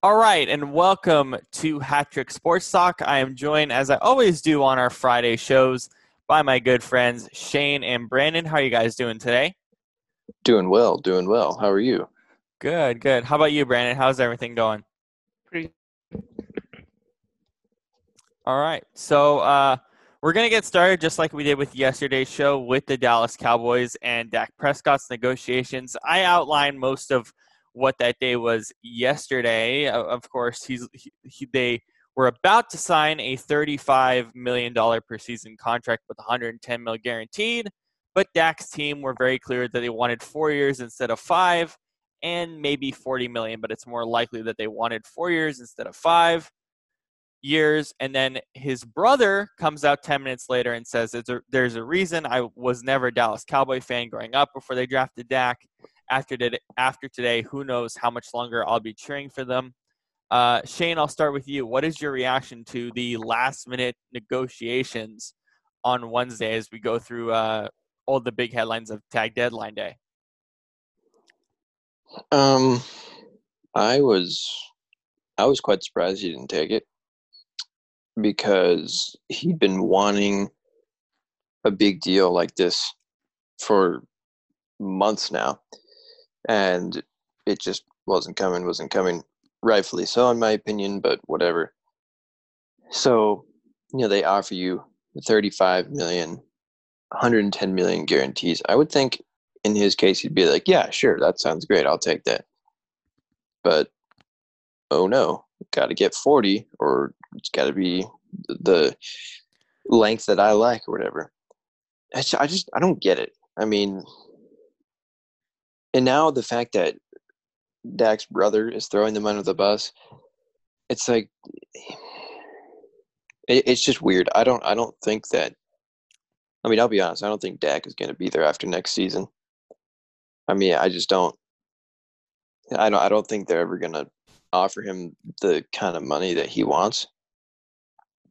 All right, and welcome to Hat Trick Sports Talk. I am joined, as I always do on our Friday shows, by my good friends Shane and Brannan. How are you guys doing today? Doing well, doing well. How are you? Good, good. How about you, Brannan? How's everything going? Pretty. All right, so uh, we're going to get started just like we did with yesterday's show with the Dallas Cowboys and Dak Prescott's negotiations. I outlined most of what that day was yesterday. Uh, of course, he's he, they were about to sign a $35 million per season contract with 110 mil guaranteed, but Dak's team were very clear that they wanted four years instead of five, and maybe 40 million, but it's more likely that they wanted four years instead of five years. And then his brother comes out 10 minutes later and says, There's a reason I was never a Dallas Cowboy fan growing up before they drafted Dak. After, today, after today, who knows how much longer I'll be cheering for them. Uh, Shane, I'll start with you. What is your reaction to the last minute negotiations on Wednesday as we go through uh, all the big headlines of tag deadline day? Um, I was, I was quite surprised he didn't take it because he'd been wanting a big deal like this for months now and it just wasn't coming wasn't coming rightfully so in my opinion but whatever so you know they offer you 35 million 110 million guarantees i would think in his case he'd be like yeah sure that sounds great i'll take that but oh no got to get 40 or it's got to be the length that I like or whatever. I just, I just I don't get it. I mean, and now the fact that Dak's brother is throwing them under the bus, it's like it, it's just weird. I don't I don't think that. I mean, I'll be honest. I don't think Dak is going to be there after next season. I mean, I just don't. I don't. I don't think they're ever going to offer him the kind of money that he wants.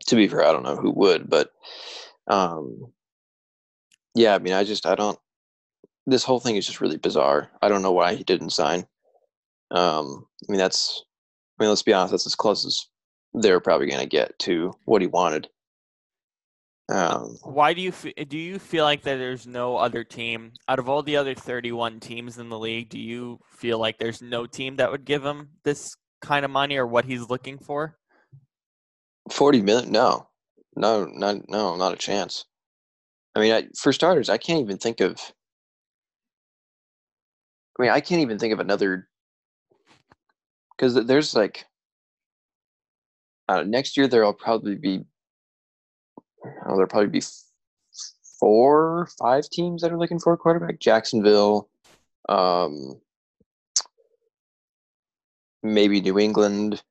To be fair, I don't know who would, but um, yeah, I mean, I just I don't. This whole thing is just really bizarre. I don't know why he didn't sign. Um, I mean, that's. I mean, let's be honest. That's as close as they're probably going to get to what he wanted. Um, Why do you do you feel like that there's no other team out of all the other 31 teams in the league? Do you feel like there's no team that would give him this kind of money or what he's looking for? 40 million? No, no, not, no, not a chance. I mean, I, for starters, I can't even think of. I mean, I can't even think of another. Because there's like. Uh, next year, there'll probably be. Oh, there'll probably be four, five teams that are looking for a quarterback. Jacksonville, um, maybe New England,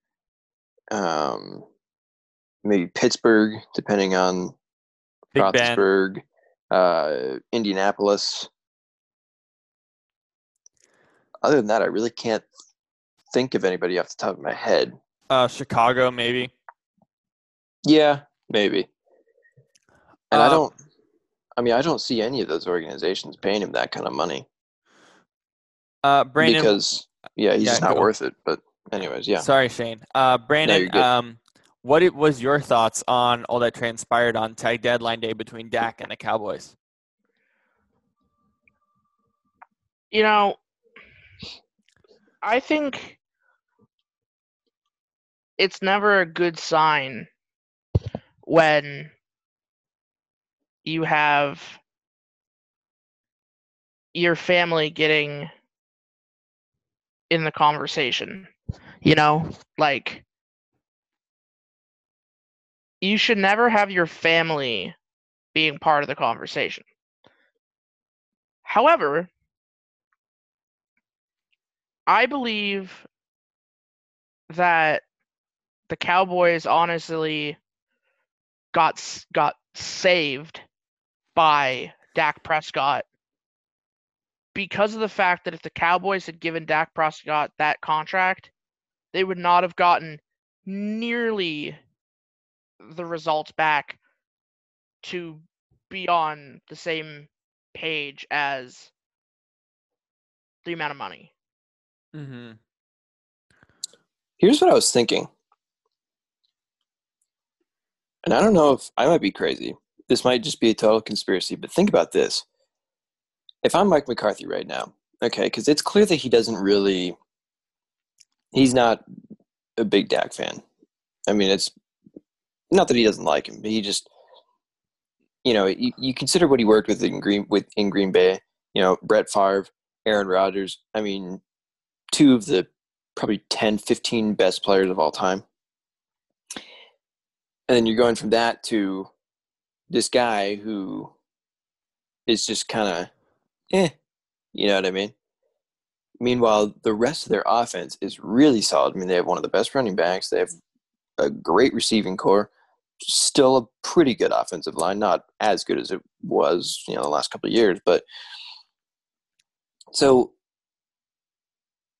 um, maybe Pittsburgh, depending on Big Roethlisberger, uh, Indianapolis. Other than that, I really can't think of anybody off the top of my head. Uh, Chicago, maybe. Yeah, maybe. And I Um, don't. I mean, I don't see any of those organizations paying him that kind of money Uh, Brannan, because, yeah, he's Yeah, just not go. worth it. But, anyways, yeah. Sorry, Shane. Uh, Brannan, you're um, what it, was your thoughts on all that transpired on tag deadline day between Dak and the Cowboys? You know, I think it's never a good sign when you have your family getting in the conversation. You know, like you should never have your family being part of the conversation. However, I believe that the Cowboys honestly got got saved by Dak Prescott because of the fact that if the Cowboys had given Dak Prescott that contract, they would not have gotten nearly the results back to be on the same page as the amount of money. Mm-hmm. Here's what I was thinking. And I don't know if I might be crazy. This might just be a total conspiracy, but think about this. If I'm Mike McCarthy right now, okay, because it's clear that he doesn't really, he's not a big Dak fan. I mean, it's not that he doesn't like him, but he just, you know, you, you consider what he worked with in Green with in Green Bay. You know, Brett Favre, Aaron Rodgers. I mean, two of the probably 10, 15 best players of all time. And then you're going from that to this guy who is just kind of, eh, you know what I mean? Meanwhile, the rest of their offense is really solid. I mean, they have one of the best running backs. They have a great receiving core. Still a pretty good offensive line, not as good as it was, you know, the last couple of years. But so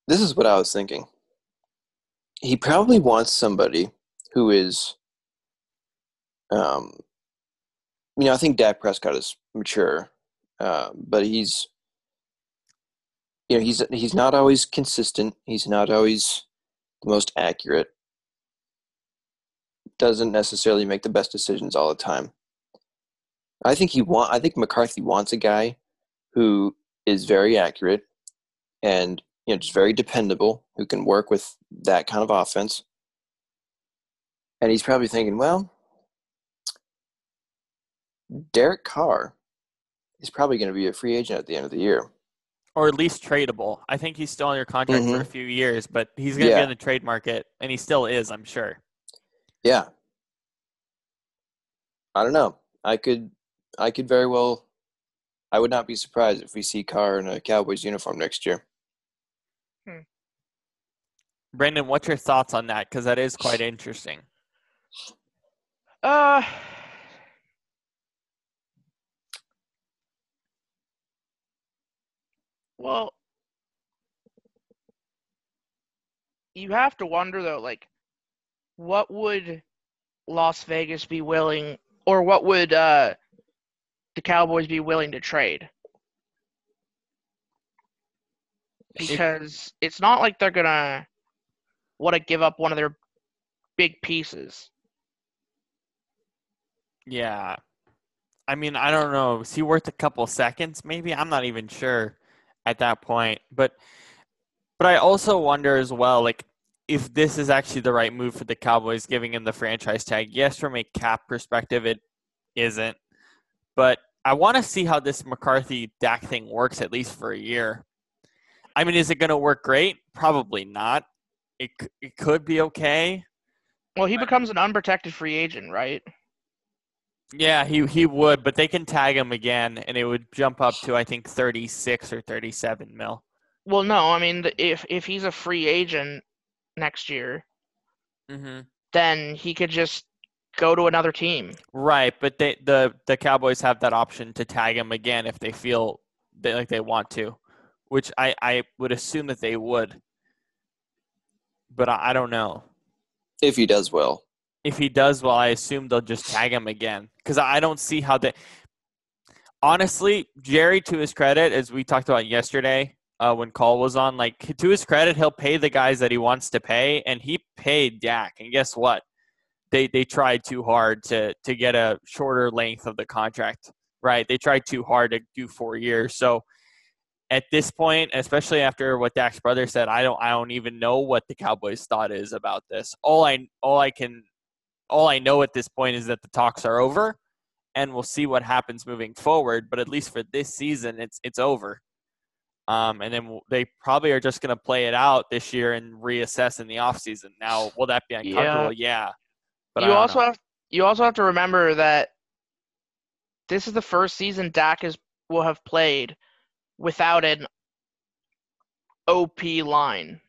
this is what I was thinking. He probably wants somebody who is, um, you know, I think Dak Prescott is mature, uh, but he's, you know, he's he's not always consistent. He's not always the most accurate. Doesn't necessarily make the best decisions all the time. I think he want. I think McCarthy wants a guy who is very accurate and you know just very dependable who can work with that kind of offense and he's probably thinking well derek carr is probably going to be a free agent at the end of the year or at least tradable. I think he's still under contract for mm-hmm. a few years, but he's going to be Yeah. in the trade market, and he still is, I'm sure. yeah i don't know i could i could very well i would not be surprised if we see carr in a cowboys uniform next year Brannan, what's your thoughts on that? Because that is quite interesting. Uh, well, you have to wonder though, like, what would Las Vegas be willing, or what would uh, the Cowboys be willing to trade? Because it's not like they're gonna want to give up one of their big pieces. Yeah. I mean, I don't know. Is he worth a couple seconds? Maybe I'm not even sure at that point. But but I also wonder as well, like if this is actually the right move for the Cowboys, giving him the franchise tag. Yes, from a cap perspective, it isn't. But I want to see how this McCarthy Dak thing works at least for a year. I mean, is it going to work great? Probably not. It it could be okay. Well, he becomes an unprotected free agent, right? Yeah, he he would, but they can tag him again, and it would jump up to I think thirty six or thirty seven mil. Well, no, I mean, if if he's a free agent next year, Mm-hmm. then he could just go to another team. Right, but they the the Cowboys have that option to tag him again if they feel they like they want to, which I I would assume that they would, but I, I don't know. if he does well if he does well, I assume they'll just tag him again because I don't see how they. Honestly, Jerry, to his credit, as we talked about yesterday uh, when Call was on, like to his credit, he'll pay the guys that he wants to pay, and he paid Dak. And guess what? They they tried too hard to to get a shorter length of the contract. Right? They tried too hard to do four years. So at this point, especially after what Dak's brother said, I don't I don't even know what the Cowboys thought is about this. All I all I can all I know at this point is that the talks are over, and we'll see what happens moving forward. But at least for this season, it's it's over. Um, and then they probably are just going to play it out this year and reassess in the offseason. Now, will that be uncomfortable? Yeah. But you also know. have you also have to remember that this is the first season Dak is will have played without an OP line.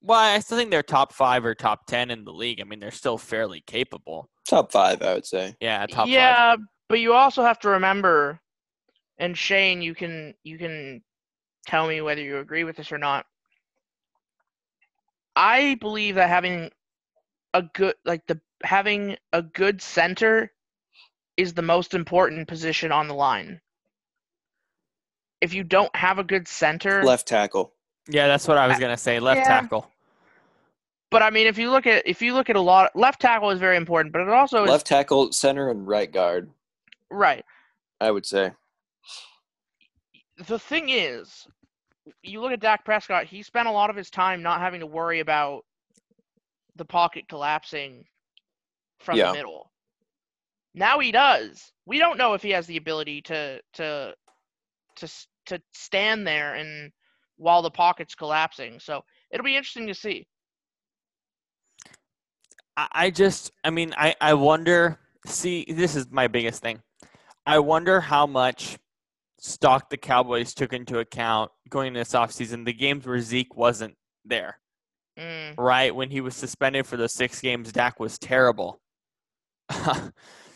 well, I still think they're top five or top ten in the league. I mean, they're still fairly capable. top five i would say Yeah, top five. yeah, but you also have to remember, and Shane, you can you can tell me whether you agree with this or not. I believe that having a good like the having a good center is the most important position on the line. If you don't have a good center, left tackle Yeah, that's what I was gonna say. Left Yeah. tackle. But I mean, if you look at if you look at a lot, left tackle is very important, but it also is Left tackle, center, and right guard. right. I would say. The thing is, you look at Dak Prescott. He spent a lot of his time not having to worry about the pocket collapsing from Yeah. the middle. Now he does. We don't know if he has the ability to to to to stand there and while the pocket's collapsing. So it'll be interesting to see. I, just, I mean, I, I wonder. See, this is my biggest thing. I wonder how much stock the Cowboys took into account going into this offseason. The games where Zeke wasn't there, Mm, right? When he was suspended for those six games, Dak was terrible,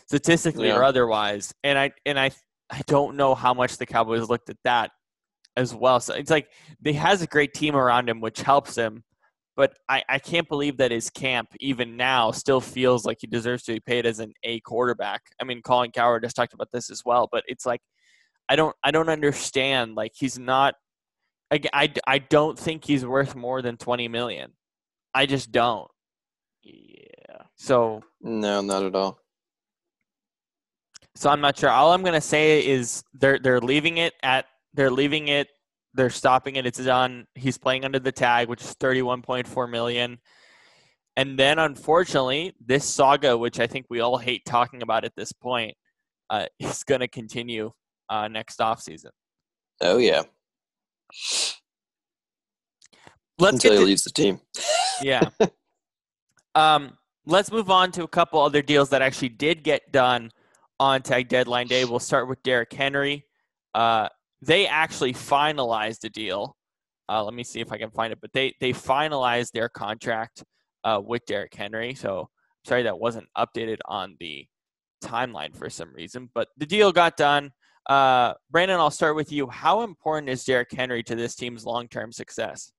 statistically or otherwise. And I and I I don't know how much the Cowboys looked at that as well. So it's like they has a great team around him, which helps him. But I, I can't believe that his camp, even now, still feels like he deserves to be paid as an A quarterback. I mean, Colin Cowherd has talked about this as well, but it's like I don't I don't understand. Like he's not. I, I, I don't think he's worth more than twenty million. I just don't. yeah. So No, not at all. So I'm not sure. All I'm gonna say is they're they're leaving it at they're leaving it. They're stopping it. It's done. He's playing under the tag, which is 31.4 million. And then, unfortunately, this saga, which I think we all hate talking about at this point, uh, is going to continue uh, next offseason. Oh yeah. Let's Until he to, leaves the team. yeah. um, let's move on to a couple other deals that actually did get done on tag deadline day. We'll start with Derrick Henry. Uh, they actually finalized a deal. Uh, let me see if I can find it, but they they finalized their contract uh, with Derrick Henry. So sorry that wasn't updated on the timeline for some reason, but the deal got done. Uh, Brannan, I'll start with you. How important is Derrick Henry to this team's long term success?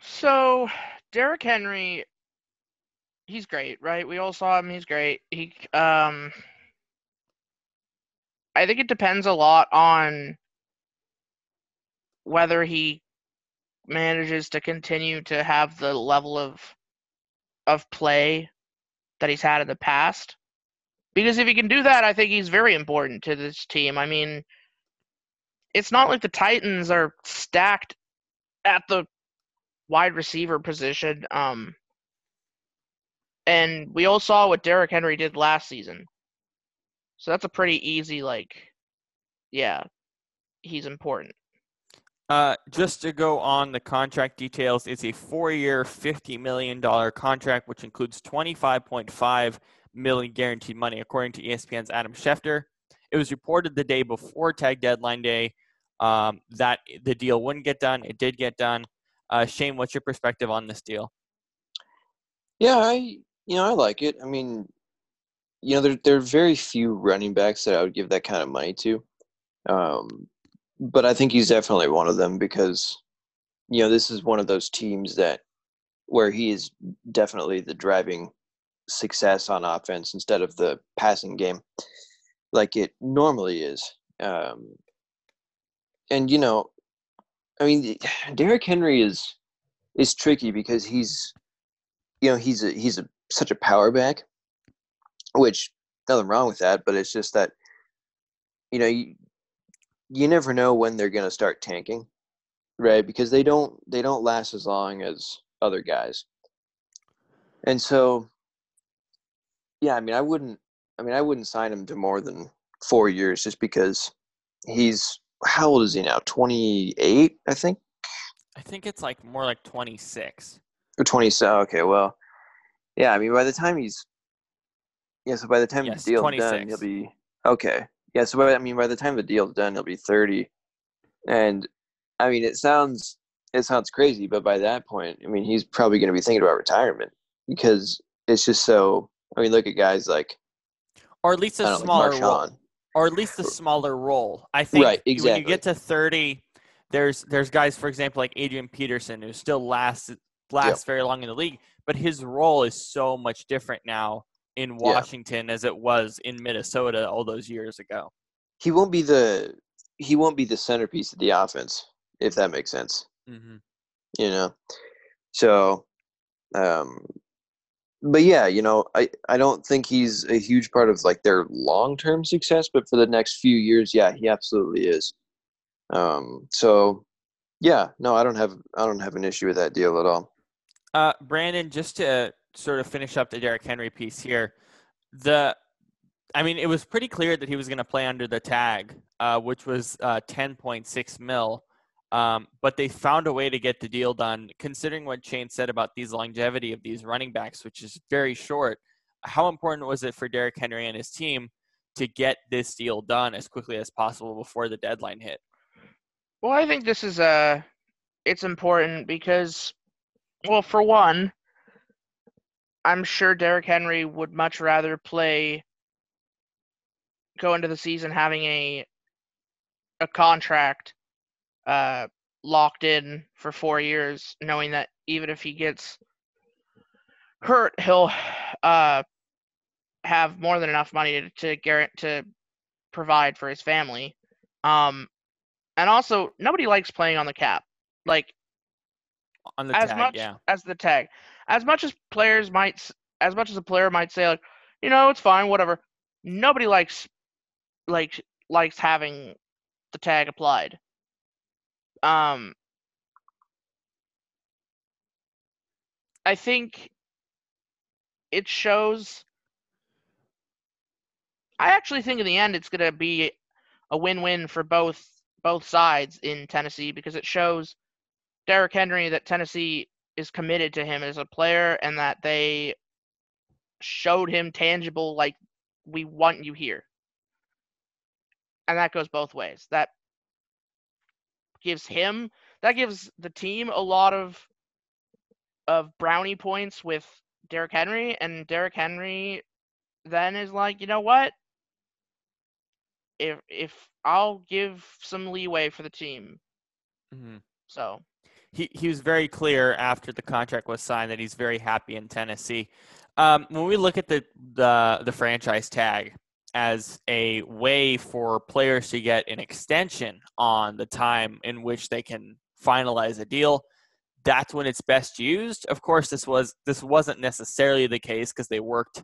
So Derrick Henry, he's great, right? We all saw him. He's great. He um, I think it depends a lot on whether he manages to continue to have the level of of play that he's had in the past. Because if he can do that, I think he's very important to this team. I mean, it's not like the Titans are stacked at the wide receiver position. Um, and we all saw what Derrick Henry did last season. So that's a pretty easy, like, yeah, he's important. Uh, just to go on the contract details, it's a four-year, fifty million dollar contract, which includes twenty-five point five million guaranteed money, according to ESPN's Adam Schefter. It was reported the day before tag deadline day um, that the deal wouldn't get done. It did get done. Uh, Shane, what's your perspective on this deal? Yeah, I you know I like it. I mean, you know there there are very few running backs that I would give that kind of money to, um, but I think he's definitely one of them because you know this is one of those teams that where he is definitely the driving success on offense instead of the passing game, like it normally is. Um, and you know, I mean, Derrick Henry is is tricky because he's you know he's a he's a such a power back, which nothing wrong with that, but it's just that you know you you never know when they're going to start tanking, right? Because they don't they don't last as long as other guys, and so yeah, I mean I wouldn't I mean I wouldn't sign him to more than four years just because he's how old is he now? Twenty eight, I think, I think it's like more like twenty-six. or twenty. So okay, well, yeah. I mean, by the time he's yeah, so by the time Yes, the deal's done, he'll be okay. Yeah, so by, I mean, by the time the deal's done, he'll be thirty, and I mean, it sounds it sounds crazy, but by that point, I mean, he's probably going to be thinking about retirement because it's just so. I mean, look at guys like Or at least a smaller like role. Or at least a smaller role. I think Right, exactly. when you get to 30, there's there's guys, for example, like Adrian Peterson, who still lasts lasts very long in the league, but his role is so much different now in Yeah. Washington as it was in Minnesota all those years ago. He won't be the he won't be the centerpiece of the offense if that makes sense. Mm-hmm. you know So, um, but yeah, you know, I, I don't think he's a huge part of like their long term success, but for the next few years, yeah, he absolutely is. Um, so yeah, no, I don't have I don't have an issue with that deal at all. Uh, Brannan, just to sort of finish up the Derrick Henry piece here, the I mean, it was pretty clear that he was going to play under the tag, uh, which was uh, 10.6 mil. Um, but they found a way to get the deal done. Considering what Shane said about these longevity of these running backs, which is very short, how important was it for Derrick Henry and his team to get this deal done as quickly as possible before the deadline hit? Well, I think this is uh it's important because well, for one, I'm sure Derrick Henry would much rather play go into the season having a a contract uh locked in for 4 years knowing that even if he gets hurt, he'll uh have more than enough money to to, guarantee, to provide for his family. Um and also, nobody likes playing on the cap. Like on the as tag, much yeah. as the tag, as much as players might, as much as a player might say, like, you know, it's fine, whatever. Nobody likes, like, likes having the tag applied. Um, I think it shows. I actually think in the end it's going to be a win-win for both both sides in Tennessee because it shows Derrick Henry that Tennessee is committed to him as a player and that they showed him tangible like we want you here. And that goes both ways. That gives him that gives the team a lot of of brownie points with Derrick Henry and Derrick Henry then is like, you know what? If if I'll give some leeway for the team. Mm-hmm. So he he was very clear after the contract was signed that he's very happy in Tennessee. Um, when we look at the, the the franchise tag as a way for players to get an extension on the time in which they can finalize a deal, that's when it's best used. Of course, this was this wasn't necessarily the case because they worked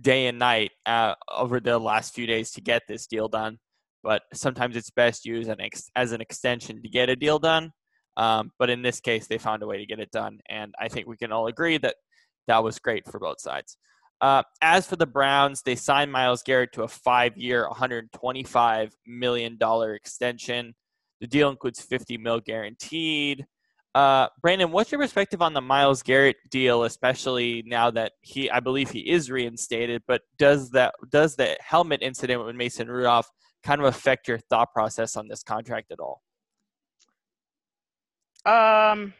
day and night uh, over the last few days to get this deal done but sometimes it's best used as an extension to get a deal done. Um, but in this case, they found a way to get it done, and I think we can all agree that that was great for both sides. Uh, as for the Browns, they signed Myles Garrett to a five-year, 125 million dollar extension. The deal includes 50 mil guaranteed. Uh, Brannan, what's your perspective on the Myles Garrett deal, especially now that he, I believe, he is reinstated? But does that does the helmet incident with Mason Rudolph kind of affect your thought process on this contract at all? Um,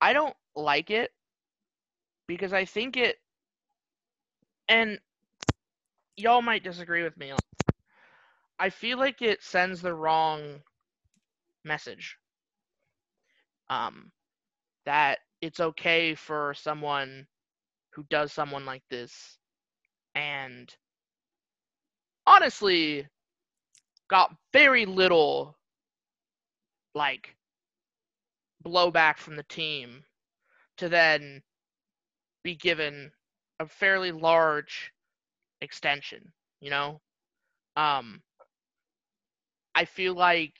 I don't like it because I think it, and y'all might disagree with me. I feel like it sends the wrong message. Um, that it's okay for someone who does someone like this and honestly got very little like blowback from the team to then be given a fairly large extension, you know? Um I feel like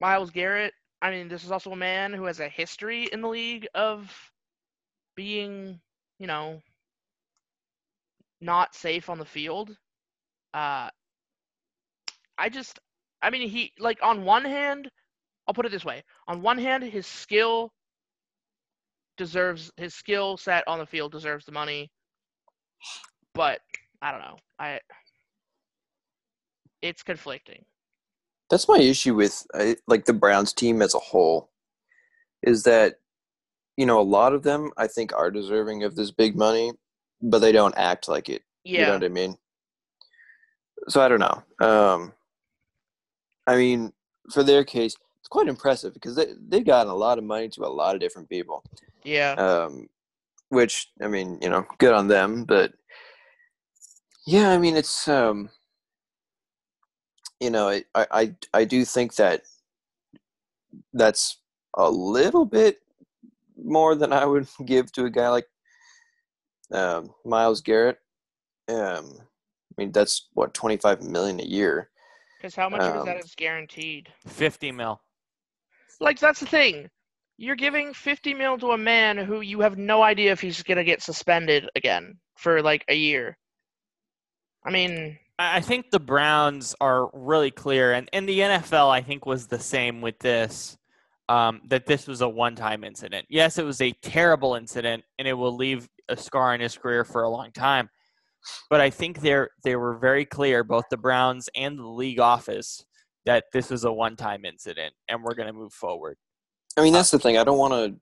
Myles Garrett, I mean, this is also a man who has a history in the league of being, you know, not safe on the field. Uh, I just, I mean, he like on one hand, I'll put it this way: on one hand, his skill deserves his skill set on the field deserves the money, but I don't know. I it's conflicting. That's my issue with like the Browns team as a whole, is that you know a lot of them I think are deserving of this big money, but they don't act like it. Yeah. You know what I mean? So I don't know. Um, I mean, for their case, it's quite impressive because they they've gotten a lot of money to a lot of different people. Yeah. Um, which I mean, you know, good on them, but yeah, I mean, it's um, you know, I, I I do think that that's a little bit more than I would give to a guy like um, Myles Garrett. Um, I mean, that's what twenty five million a year. Because how much of that Um, guaranteed? 50 mil. Like that's the thing. You're giving 50 mil to a man who you have no idea if he's gonna get suspended again for like a year. I mean, I I think the Browns are really clear, and, and the NFL, I think, was the same with this. Um, that this was a one-time incident. Yes, it was a terrible incident, and it will leave a scar in his career for a long time. But I think they're—they were very clear, both the Browns and the league office, that this was a one-time incident, and we're going to move forward. I mean, that's the thing. I don't want to.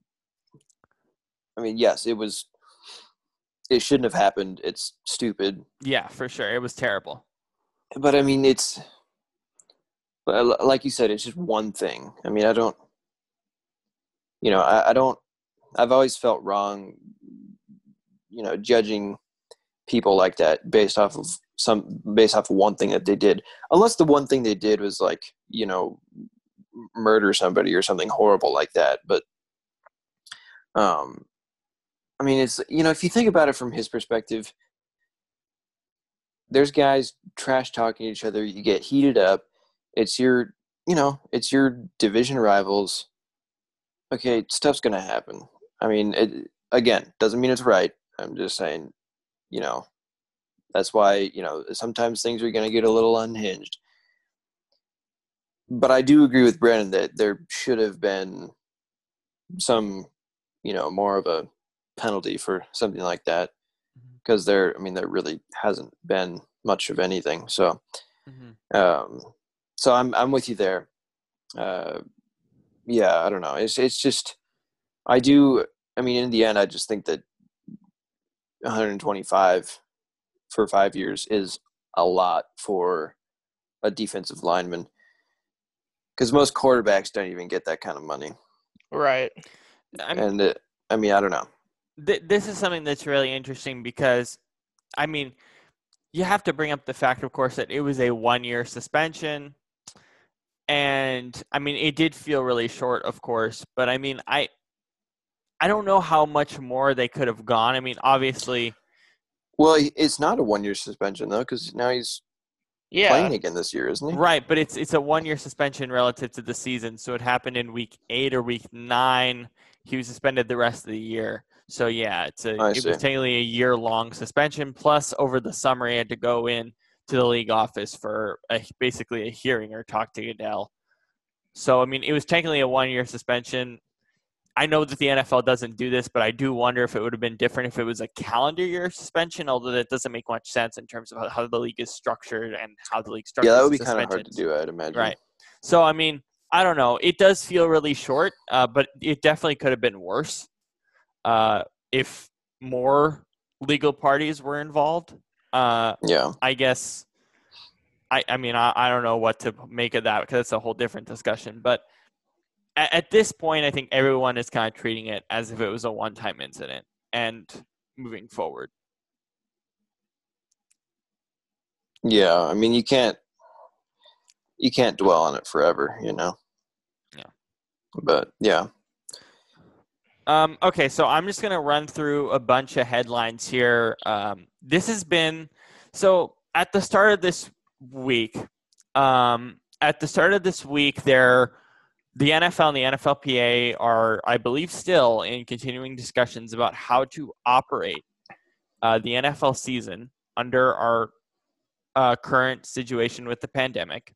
I mean, yes, it was. It shouldn't have happened. It's stupid, Yeah, for sure, it was terrible. but I mean, it's. But uh, like you said, it's just one thing. I mean, I don't. You know, I, I don't. I've always felt wrong. You know, judging people like that based off of some based off of one thing that they did, unless the one thing they did was like you know murder somebody or something horrible like that. But um, I mean, it's you know, if you think about it from his perspective, there's guys trash talking each other. You get heated up. It's your, you know, it's your division rivals. Okay, stuff's gonna happen. I mean, it again doesn't mean it's right. I'm just saying, you know, that's why you know sometimes things are gonna get a little unhinged. But I do agree with Brannan that there should have been some, you know, more of a penalty for something like that because there, I mean, there really hasn't been much of anything. So, hmm um, so I'm I'm with you there. Uh, yeah, I don't know. It's it's just I do. I mean, in the end, I just think that 125 for five years is a lot for a defensive lineman because most quarterbacks don't even get that kind of money. right. I mean, And it, I mean, I don't know. th- this is something that's really interesting because, I mean, you have to bring up the fact, of course, that it was a one-year suspension, and I mean, it did feel really short, of course. But I mean, I, I don't know how much more they could have gone. I mean, obviously, Well, it's not a one-year suspension though, because now he's Yeah. playing again this year, isn't he? right? But it's it's a one-year suspension relative to the season, so it happened in week eight or week nine. He was suspended the rest of the year. So yeah, it's a I it see. was technically a year long suspension. Plus, over the summer, he had to go in to the league office for a, basically a hearing or talk to Goodell. So I mean, it was technically a one year suspension. I know that the NFL doesn't do this, but I do wonder if it would have been different if it was a calendar year suspension. Although that doesn't make much sense in terms of how, the league is structured and how the league structures. Yeah, that would be kind of hard to do, I'd imagine. Right. So I mean, I don't know. It does feel really short, uh, but it definitely could have been worse uh, if more legal parties were involved. Uh, Yeah. I guess. I, I mean I, I don't know what to make of that because it's a whole different discussion. But at, at this point, I think everyone is kind of treating it as if it was a one-time incident and moving forward. Yeah. I mean, you can't you can't dwell on it forever, you know. Yeah. But yeah. Um, okay, so I'm just going to run through a bunch of headlines here. Um, this has been so at the start of this week. Um, at the start of this week, there, the NFL and the NFLPA are, I believe, still in continuing discussions about how to operate uh, the NFL season under our uh, current situation with the pandemic.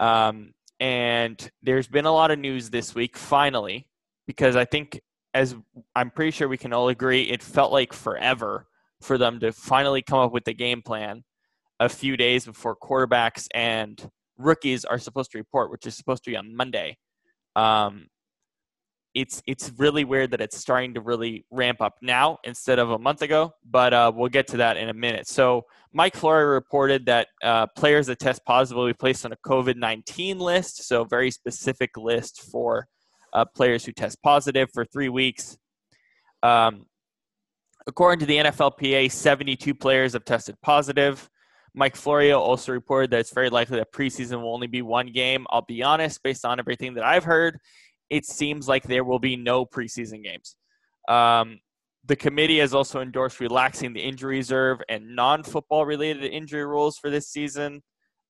Um, and there's been a lot of news this week, finally, because I think, as I'm pretty sure we can all agree, it felt like forever for them to finally come up with the game plan a few days before quarterbacks and rookies are supposed to report, which is supposed to be on Monday. Um, it's it's really weird that it's starting to really ramp up now instead of a month ago, but uh, we'll get to that in a minute. So Mike Florio reported that uh, players that test positive will be placed on a COVID 19 list, so very specific list for uh, players who test positive for three weeks. Um, according to the NFLPA, 72 players have tested positive. Mike Florio also reported that it's very likely that preseason will only be one game. I'll be honest, based on everything that I've heard, it seems like there will be no preseason games. Um, the committee has also endorsed relaxing the injury reserve and non football related injury rules for this season.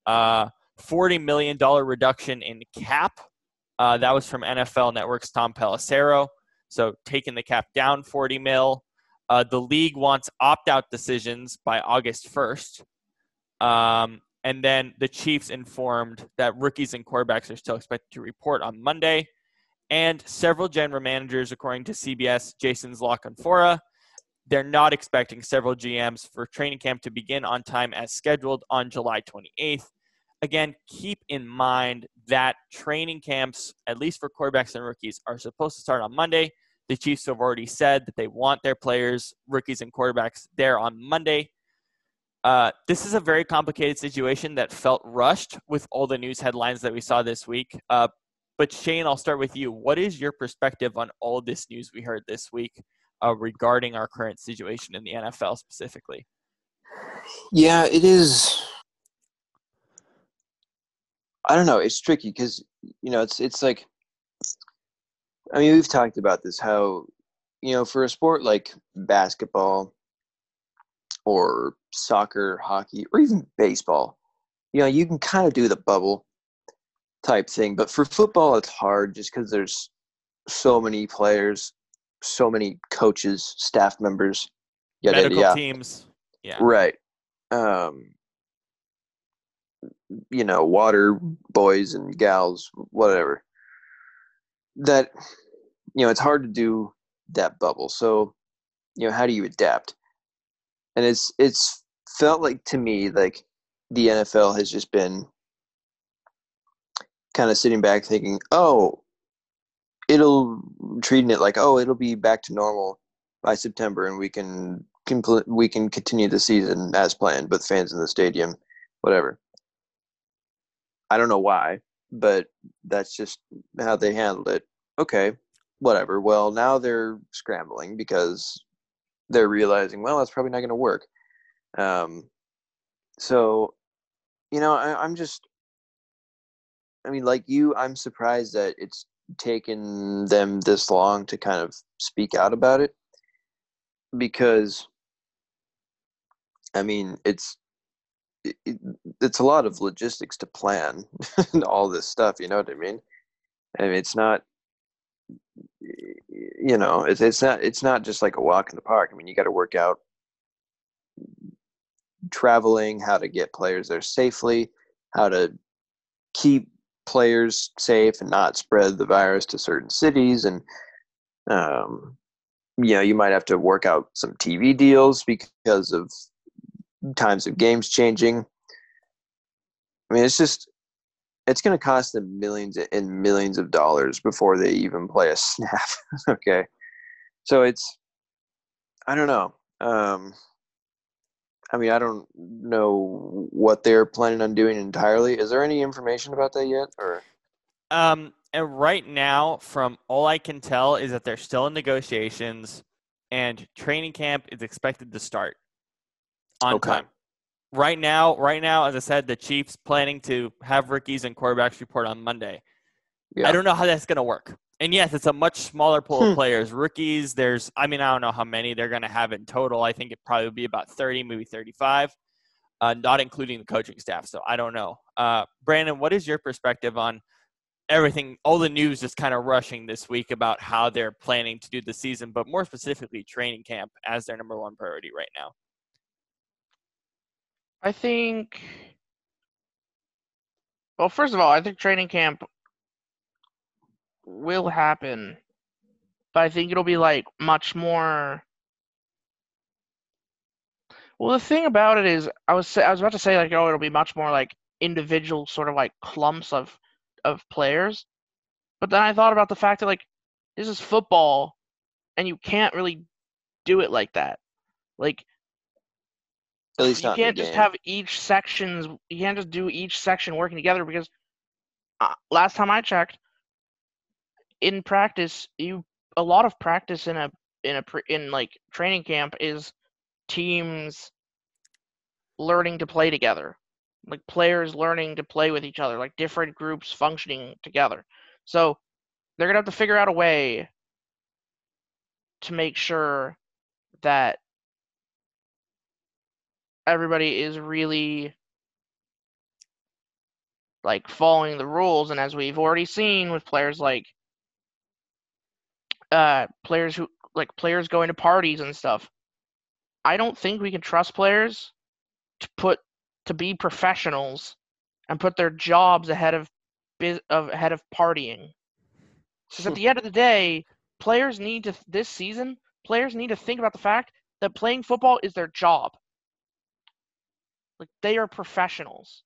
Uh, $40 million reduction in cap. Uh, that was from NFL Network's Tom Pelissero. So taking the cap down 40 mil. Uh, the league wants opt out decisions by August 1st. Um, and then the Chiefs informed that rookies and quarterbacks are still expected to report on Monday. And several general managers, according to CBS, Jason's La Canfora, they're not expecting several GMs for training camp to begin on time as scheduled on July 28th. Again, keep in mind that training camps, at least for quarterbacks and rookies, are supposed to start on Monday. The Chiefs have already said that they want their players, rookies, and quarterbacks there on Monday. Uh, this is a very complicated situation that felt rushed with all the news headlines that we saw this week. Uh, but Shane, I'll start with you. What is your perspective on all this news we heard this week uh, regarding our current situation in the NFL specifically? Yeah, it is. I don't know. It's tricky because you know it's it's like. I mean, we've talked about this. How you know, for a sport like basketball, or soccer, hockey, or even baseball, you know, you can kind of do the bubble type thing. But for football, it's hard just because there's so many players, so many coaches, staff members, yada, medical yeah. teams. Yeah. Right. Um, you know, water boys and gals, whatever. That, you know, it's hard to do that bubble. So, you know, how do you adapt? And it's it's felt like to me like the NFL has just been kind of sitting back thinking, oh, it'll treating it like, oh, it'll be back to normal by September, and we can compl- we can continue the season as planned with fans in the stadium, whatever. I don't know why, but that's just how they handled it. Okay, whatever. Well, now they're scrambling because they're realizing, well, that's probably not going to work. Um, so, you know, I, I'm just, I mean, like you, I'm surprised that it's taken them this long to kind of speak out about it because, I mean, it's, it, it's a lot of logistics to plan and all this stuff. You know what I mean? I mean, it's not you know, it's it's not it's not just like a walk in the park. I mean, you got to work out traveling, how to get players there safely, how to keep players safe and not spread the virus to certain cities, and um, you know, you might have to work out some TV deals because of times of games changing. I mean, it's just it's going to cost them millions and millions of dollars before they even play a snap. okay, so it's I don't know. Um, I mean, I don't know what they're planning on doing entirely. Is there any information about that yet, or? Um, and right now, from all I can tell, is that they're still in negotiations, and training camp is expected to start on okay. time right now, right now, as I said, the Chiefs planning to have rookies and quarterbacks report on Monday. Yeah. I don't know how that's going to work. And yes, it's a much smaller pool of hmm. players. Rookies, there's, I mean, I don't know how many they're going to have in total. I think it probably would be about 30, maybe 35, uh, not including the coaching staff. So I don't know. Uh, Brannan, what is your perspective on everything, all the news just kind of rushing this week about how they're planning to do the season, but more specifically, training camp as their number one priority right now? I think. Well, first of all, I think training camp will happen, but I think it'll be like much more. Well, the thing about it is, I was I was about to say like, oh, it'll be much more like individual sort of like clumps of of players, but then I thought about the fact that like this is football, and you can't really do it like that. Like at least you can't just have each sections. You can't just do each section working together because uh, last time I checked, in practice, you a lot of practice in a in a in like training camp is teams learning to play together, like players learning to play with each other, like different groups functioning together. So they're gonna have to figure out a way to make sure that everybody is really like following the rules and as we've already seen with players like uh players who like players going to parties and stuff i don't think we can trust players to put to be professionals and put their jobs ahead of biz, of ahead of partying. Because at the end of the day players need to this season players need to think about the fact that playing football is their job like they are professionals.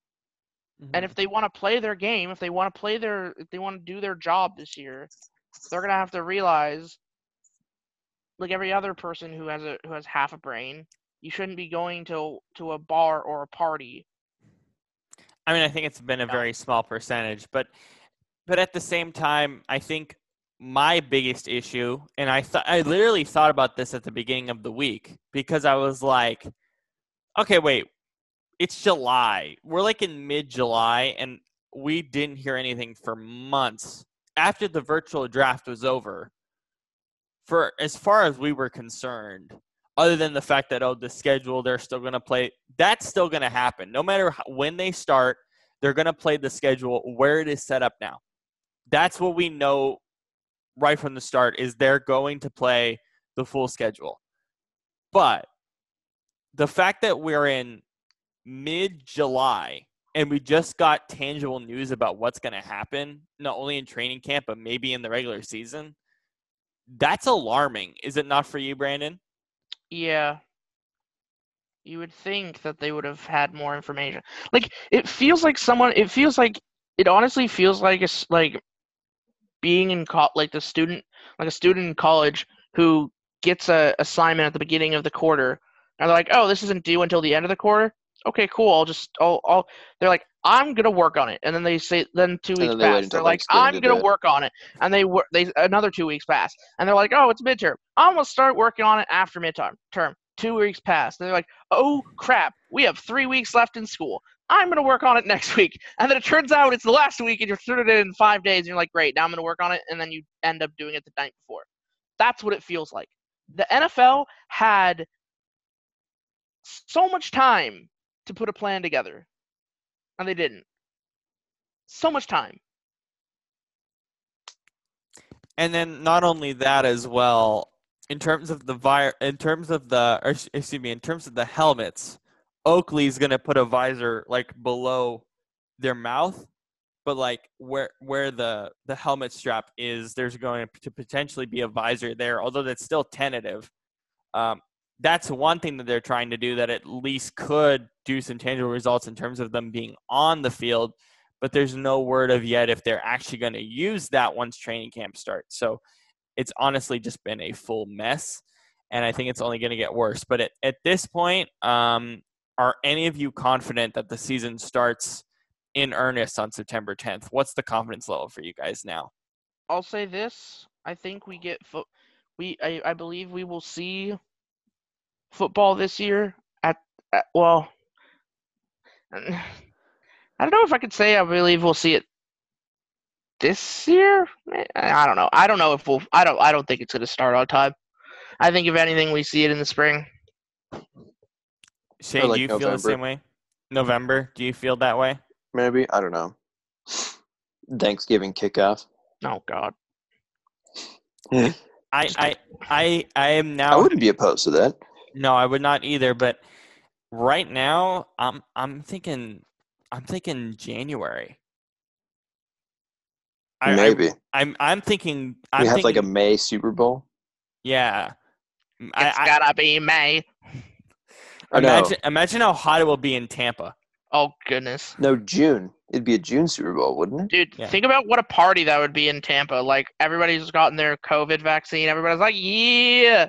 And mm-hmm. if they want to play their game, if they want to play their, if they want to do their job this year, they're gonna have to realize, like every other person who has a who has half a brain, you shouldn't be going to to a bar or a party. I mean, I think it's been a very small percentage, but but at the same time, I think my biggest issue, and I thought I literally thought about this at the beginning of the week because I was like, okay, wait, it's July. We're like in mid July, and we didn't hear anything for months after the virtual draft was over. For as far as we were concerned, other than the fact that oh, the schedule they're still going to play, that's still going to happen. No matter how, when they start, they're going to play the schedule where it is set up now. That's what we know right from the start is they're going to play the full schedule. But the fact that we're in mid July and we just got tangible news about what's going to happen, not only in training camp, but maybe in the regular season, that's alarming. Is it not for you, Brannan? Yeah. You would think that they would have had more information. Like it feels like someone. It feels like it honestly feels like it's like being in co- like the student, like a student in college who gets a assignment at the beginning of the quarter, and they're like, "Oh, this isn't due until the end of the quarter." Okay, cool. I'll just, I'll, I'll. They're like, I'm gonna work on it, and then they say, then two weeks then they pass. They are like, I'm gonna work on it, and they work. They another two weeks pass, and they're like, oh, it's midterm. I'm gonna start working on it after midterm. Term. Two weeks pass. And they're like, oh crap, we have three weeks left in school. I'm gonna work on it next week, and then it turns out it's the last week, and you're turning it in five days, and you're like, great, now I'm gonna work on it, and then you end up doing it the night before. That's what it feels like. The NFL had so much time to put a plan together, and they didn't. So much time. And then not only that as well, in terms of the vi- in terms of the excuse me, in terms of the helmets, Oakley's gonna put a visor like below their mouth, but like where where the the helmet strap is, there's going to potentially be a visor there, although that's still tentative. Um, that's one thing that they're trying to do that at least could do some tangible results in terms of them being on the field but there's no word of yet if they're actually going to use that once training camp starts. So it's honestly just been a full mess, and I think it's only going to get worse. But at, at this point, um, are any of you confident that the season starts in earnest on September 10th? What's the confidence level for you guys now? I'll say this: I think we get fo- we I, I believe we will see football this year at, at well. I don't know if I could say I believe we'll see it this year. I don't know. I don't know if we'll. I don't. I don't think it's going to start on time. I think if anything, we see it in the spring. Shane, like do you feel the same way? November? Do you feel that way? Maybe I don't know. Thanksgiving kickoff. Oh God. I I I I am now. I wouldn't be opposed to that. No, I would not either. But right now, I'm I'm thinking I'm thinking January. I, I, Maybe I'm I'm thinking I'm we have thinking, like a May Super Bowl. yeah. I, It's I, gotta be May. I know. imagine imagine how hot it will be in Tampa. Oh goodness. No, June. It'd be a June Super Bowl, wouldn't it? Dude, Yeah. think about what a party that would be in Tampa. Like everybody's gotten their COVID vaccine. Everybody's like, yeah.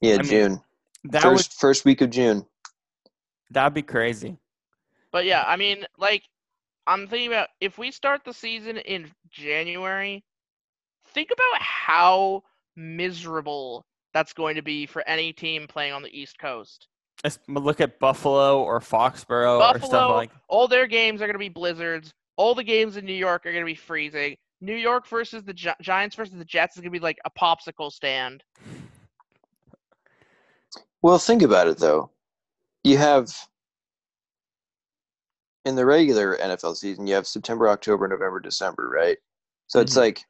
Yeah, I mean, June. That First first week of June. that'd be crazy. But yeah, I mean, like, I'm thinking about if we start the season in January, think about how miserable that's going to be for any team playing on the East Coast. Let's look at Buffalo or Foxborough or stuff Buffalo, like. all their games are going to be blizzards. All the games in New York are going to be freezing. New York versus the Gi- Giants versus the Jets is going to be like a popsicle stand. Well, think about it though. You have in the regular NFL season, you have September, October, November, December, right? So it's Mhm. like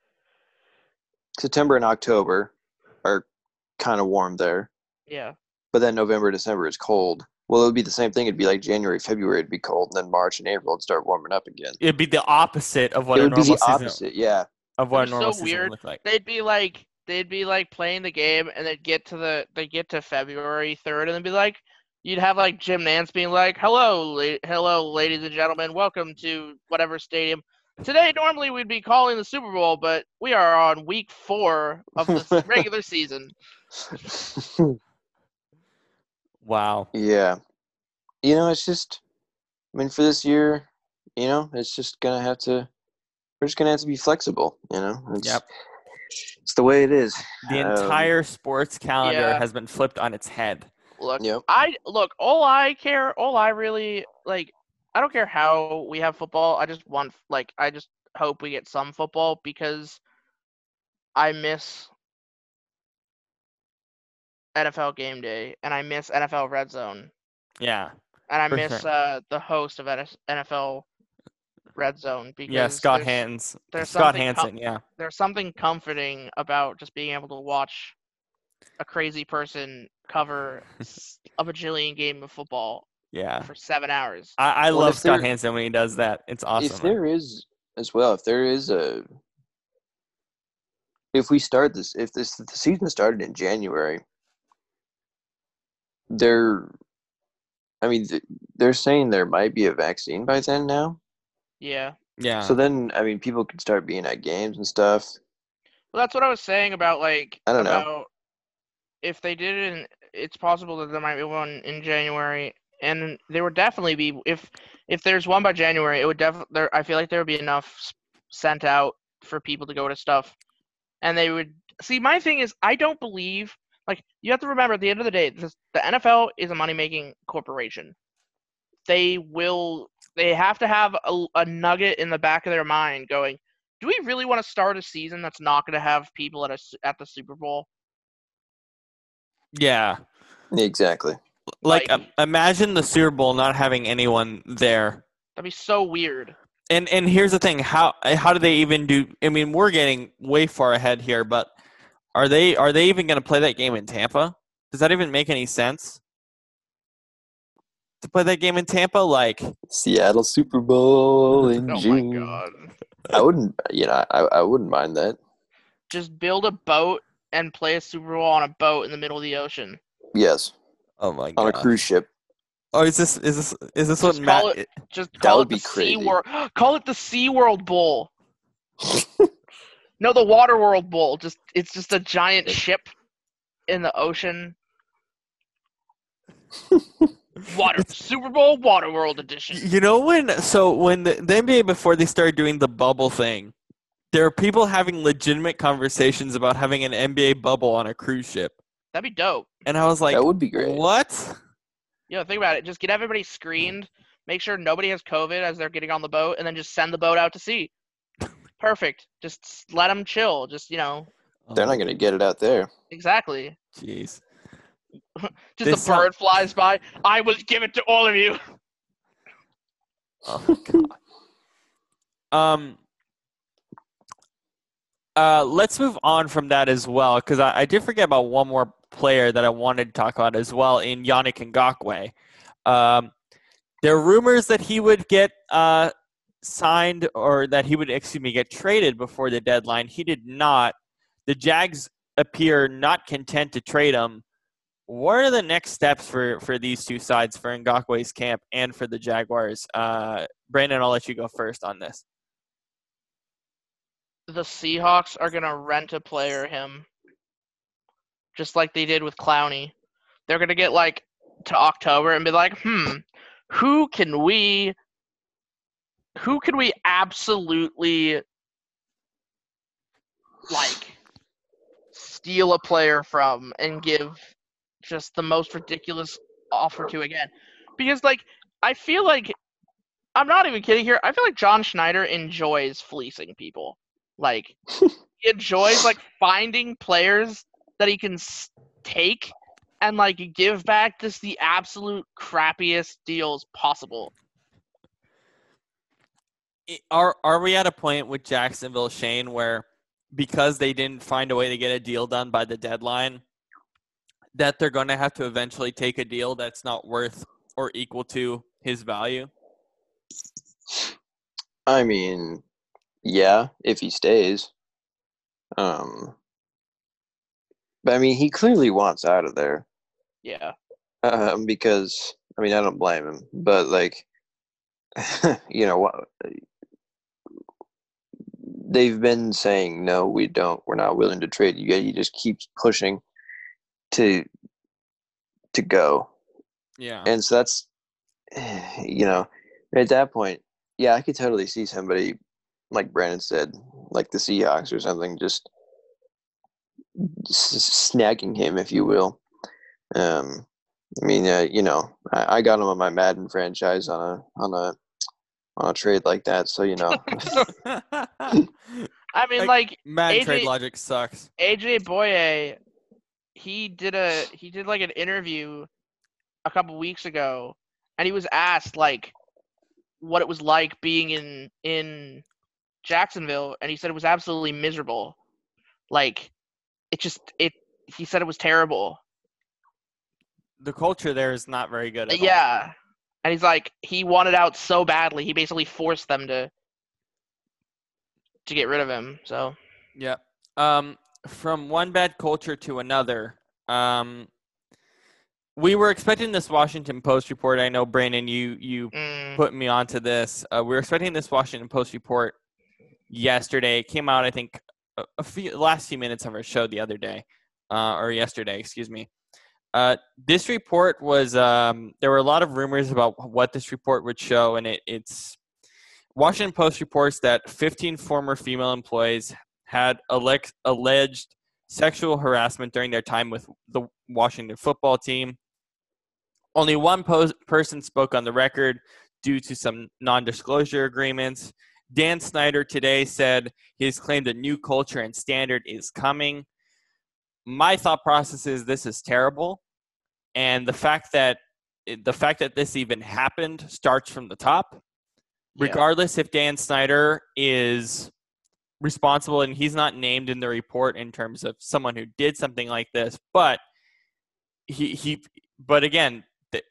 September and October are kind of warm there, Yeah. but then November, December is cold. Well, it would be the same thing. It'd be like January, February, it'd be cold, and then March and April would start warming up again. It'd be the opposite of what it a would be the season opposite, yeah. of what a It'd be so normal season weird. would look like. They'd be like they'd be like playing the game and they'd get to the they get to February 3rd and then be like you'd have like Jim Nantz being like, "Hello, la- hello ladies and gentlemen. Welcome to whatever stadium. Today normally we'd be calling the Super Bowl, but we are on week 4 of the regular season." Wow. yeah. You know, it's just, I mean, for this year, you know, it's just gonna have to. We're just gonna have to be flexible. You know. It's, Yep. It's the way it is. The Um, entire sports calendar yeah. has been flipped on its head. Look, Yep. I look, all I care, all I really like, I don't care how we have football. I just want, like, I just hope we get some football because I miss NFL game day and I miss NFL red zone Yeah. and I miss sure. uh, the host of NFL red zone because Yeah, Scott there's, Hans. there's Scott something com- Hansen, yeah. there's something comforting about just being able to watch a crazy person cover a bajillion game of football Yeah. for seven hours. I, I Well, love Scott there- Hansen when he does that. It's awesome. if there is as well, if there is a, if we start this, if this if the season started in January, they're, I mean, they're saying there might be a vaccine by then now. Yeah. yeah. So then, I mean, people could start being at games and stuff. Well, that's what I was saying about like I don't know. if they did it, in, it's possible that there might be one in January, and there would definitely be if if there's one by January, it would definitely there. I feel like there would be enough sent out for people to go to stuff, and they would see. My thing is, I don't believe like you have to remember at the end of the day, this, the NFL is a money making corporation. They will. They have to have a, a nugget in the back of their mind going do we really want to start a season that's not going to have people at a s at the Super Bowl? yeah. Exactly. Like, Like- um, imagine the Super Bowl not having anyone there. That'd be so weird. And and here's the thing: how how do they even do? I mean, we're getting way far ahead here, but are they are they even going to play that game in Tampa? Does that even make any sense? To play that game in Tampa, like Seattle Super Bowl oh in Oh June. my god! I wouldn't, you know, I, I wouldn't mind that. Just build a boat and play a Super Bowl on a boat in the middle of the ocean. Yes, oh my god. on a cruise ship. Oh, is this is this is this what Just Matt? it- Just That call would it the be Sea crazy. World. Call it the Sea World Bowl. no, the Water World Bowl. Just it's just a giant ship in the ocean. Water Super Bowl Water World edition. You know when? So when the, the NBA before they started doing the bubble thing, there are people having legitimate conversations about having an NBA bubble on a cruise ship, That'd be dope. and I was like, that would be great. "What? You know, think about it. Just get everybody screened. Make sure nobody has COVID as they're getting on the boat, and then just send the boat out to sea. Perfect. Just let them chill. Just you know, They're not going to get it out there. exactly. Jeez. Just This a bird flies by. I will give it to all of you. Oh god. Um. Uh, let's move on from that as well, because I, I did forget about one more player that I wanted to talk about as well in Yannick Ngakoue. Um, there are rumors that he would get uh, signed or that he would, excuse me, get traded before the deadline. He did not. The Jags appear not content to trade him. What are the next steps for, for these two sides, for Ngakoue's camp and for the Jaguars? Uh, Brannan, I'll let you go first on this. The Seahawks are gonna rent a player him, just like they did with Clowney. They're gonna get like to October and be like, hmm, who can we, who can we absolutely like steal a player from and give just the most ridiculous offer to again, because like I feel like I'm not even kidding here. I feel like John Schneider enjoys fleecing people. Like he enjoys like finding players that he can s- take and like give back just the absolute crappiest deals possible. Are are we at a point with Jacksonville Shane where because they didn't find a way to get a deal done by the deadline that they're going to have to eventually take a deal that's not worth or equal to his value? I mean, yeah, if he stays. Um, but I mean, he clearly wants out of there. Yeah. Um, because I mean, I don't blame him, but like, you know what? They've been saying no, we don't, we're not willing to trade you. Yet he just keeps pushing to to go, Yeah. and so that's, you know, at that point, yeah, I could totally see somebody like Brannan said, like the Seahawks or something, just s- snagging him, if you will. Um, I mean, uh, you know, I, I got him on my Madden franchise on a on a on a trade like that, so you know, I mean, Like- like Madden AI trade logic sucks. AJ Bouye, he did a he did like an interview a couple weeks ago, and he was asked like what it was like being in in Jacksonville, and he said it was absolutely miserable. Like it just it. He said it was terrible. The culture there is not very good. At all. Yeah, and he's like he wanted out so badly, he basically forced them to to get rid of him. So Yeah. Um, from one bad culture to another. Um, we were expecting this Washington Post report. I know, Brannan, you you mm, put me onto this. Uh, we were expecting this Washington Post report yesterday. It came out, I think, a, a few last few minutes of our show the other day, uh, or yesterday, excuse me. Uh, this report was um, there were a lot of rumors about what this report would show, and it, it's Washington Post reports that 15 former female employees had elect, alleged sexual harassment during their time with the Washington football team. Only one pos- person spoke on the record due to some non disclosure agreements. Dan Snyder today said he has claimed a new culture and standard is coming. My thought process is this is terrible. And the fact that the fact that this even happened starts from the top yeah. regardless if Dan Snyder is responsible and he's not named in the report in terms of someone who did something like this, but he he but again, the,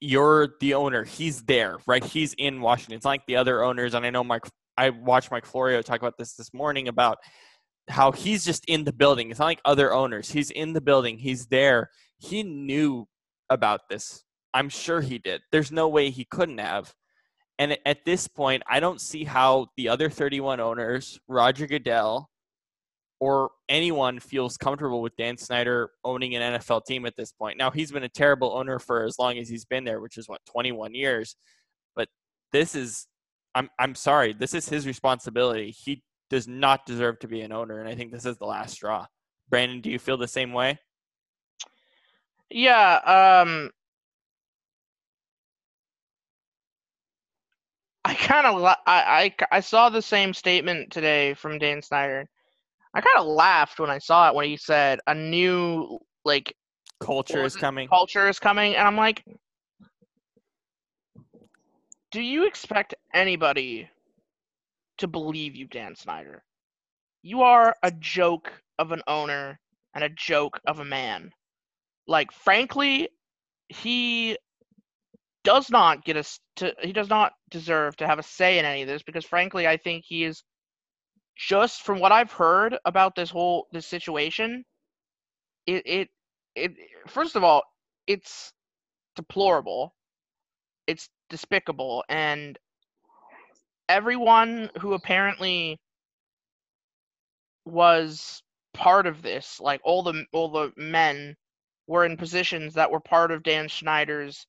you're the owner. He's there, right? He's in Washington. It's like the other owners, and I know Mike. I watched Mike Florio talk about this this morning about how he's just in the building. It's not like other owners. He's in the building. He's there. He knew about this. I'm sure he did. There's no way he couldn't have. And at this point, I don't see how the other 31 owners, Roger Goodell, or anyone feels comfortable with Dan Snyder owning an NFL team at this point. Now, he's been a terrible owner for as long as he's been there, which is what 21 years. But this is I'm I'm sorry, this is his responsibility. He does not deserve to be an owner, and I think this is the last straw. Brannan, do you feel the same way? Yeah, um I kind of la- I, I I saw the same statement today from Dan Snyder. I kind of laughed when I saw it when he said a new like Culture is coming. culture is coming and I'm like Do you expect anybody to believe you, Dan Snyder? You are a joke of an owner and a joke of a man. Like frankly, he does not get us to he does not deserve to have a say in any of this because frankly I think he is just from what I've heard about this whole this situation it it it first of all it's deplorable. It's despicable. And everyone who apparently was part of this like all the all the men were in positions that were part of Dan Snyder's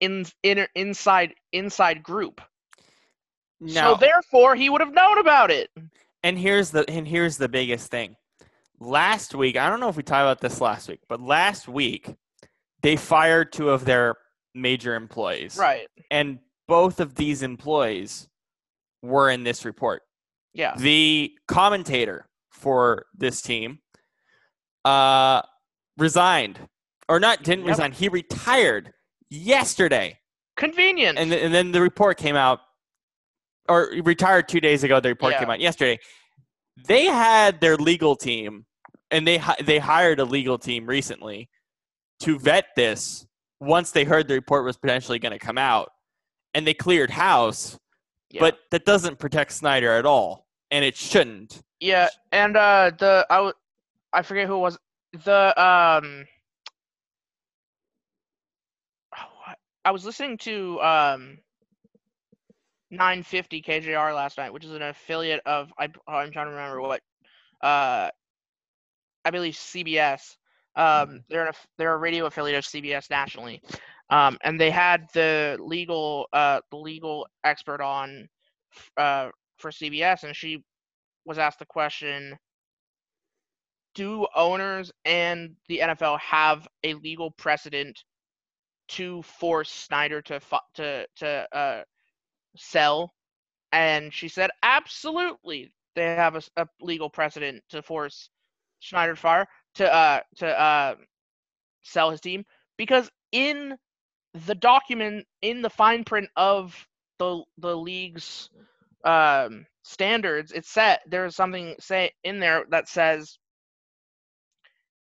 in, in inside inside group. Now, so therefore, he would have known about it. and here's the and here's the biggest thing. Last week, I don't know if we talked about this last week, but last week, they fired two of their major employees. Right. And both of these employees were in this report. Yeah. The commentator for this team uh, resigned, or not, didn't Yep. resign. He retired yesterday, Convenient. and th- and then the report came out, or retired two days ago. The report Yeah. came out yesterday. They had their legal team, and they hi- they hired a legal team recently to vet this. Once they heard the report was potentially going to come out, and they cleared house, Yeah. but that doesn't protect Snyder at all, and it shouldn't. Yeah, and uh the I w- I forget who it was the um oh, I was listening to um 950 KJR last night, which is an affiliate of I I'm trying to remember what uh I believe CBS. Um they're an, they're a radio affiliate of CBS nationally. Um and they had the legal uh the legal expert on uh for CBS and she was asked the question do owners and the NFL have a legal precedent to force Snyder to fu- to to uh, sell? And she said, absolutely, they have a legal precedent to force Snyder to fire to uh to uh sell his team because in the document in the fine print of the the league's um standards it's set there's something say in there that says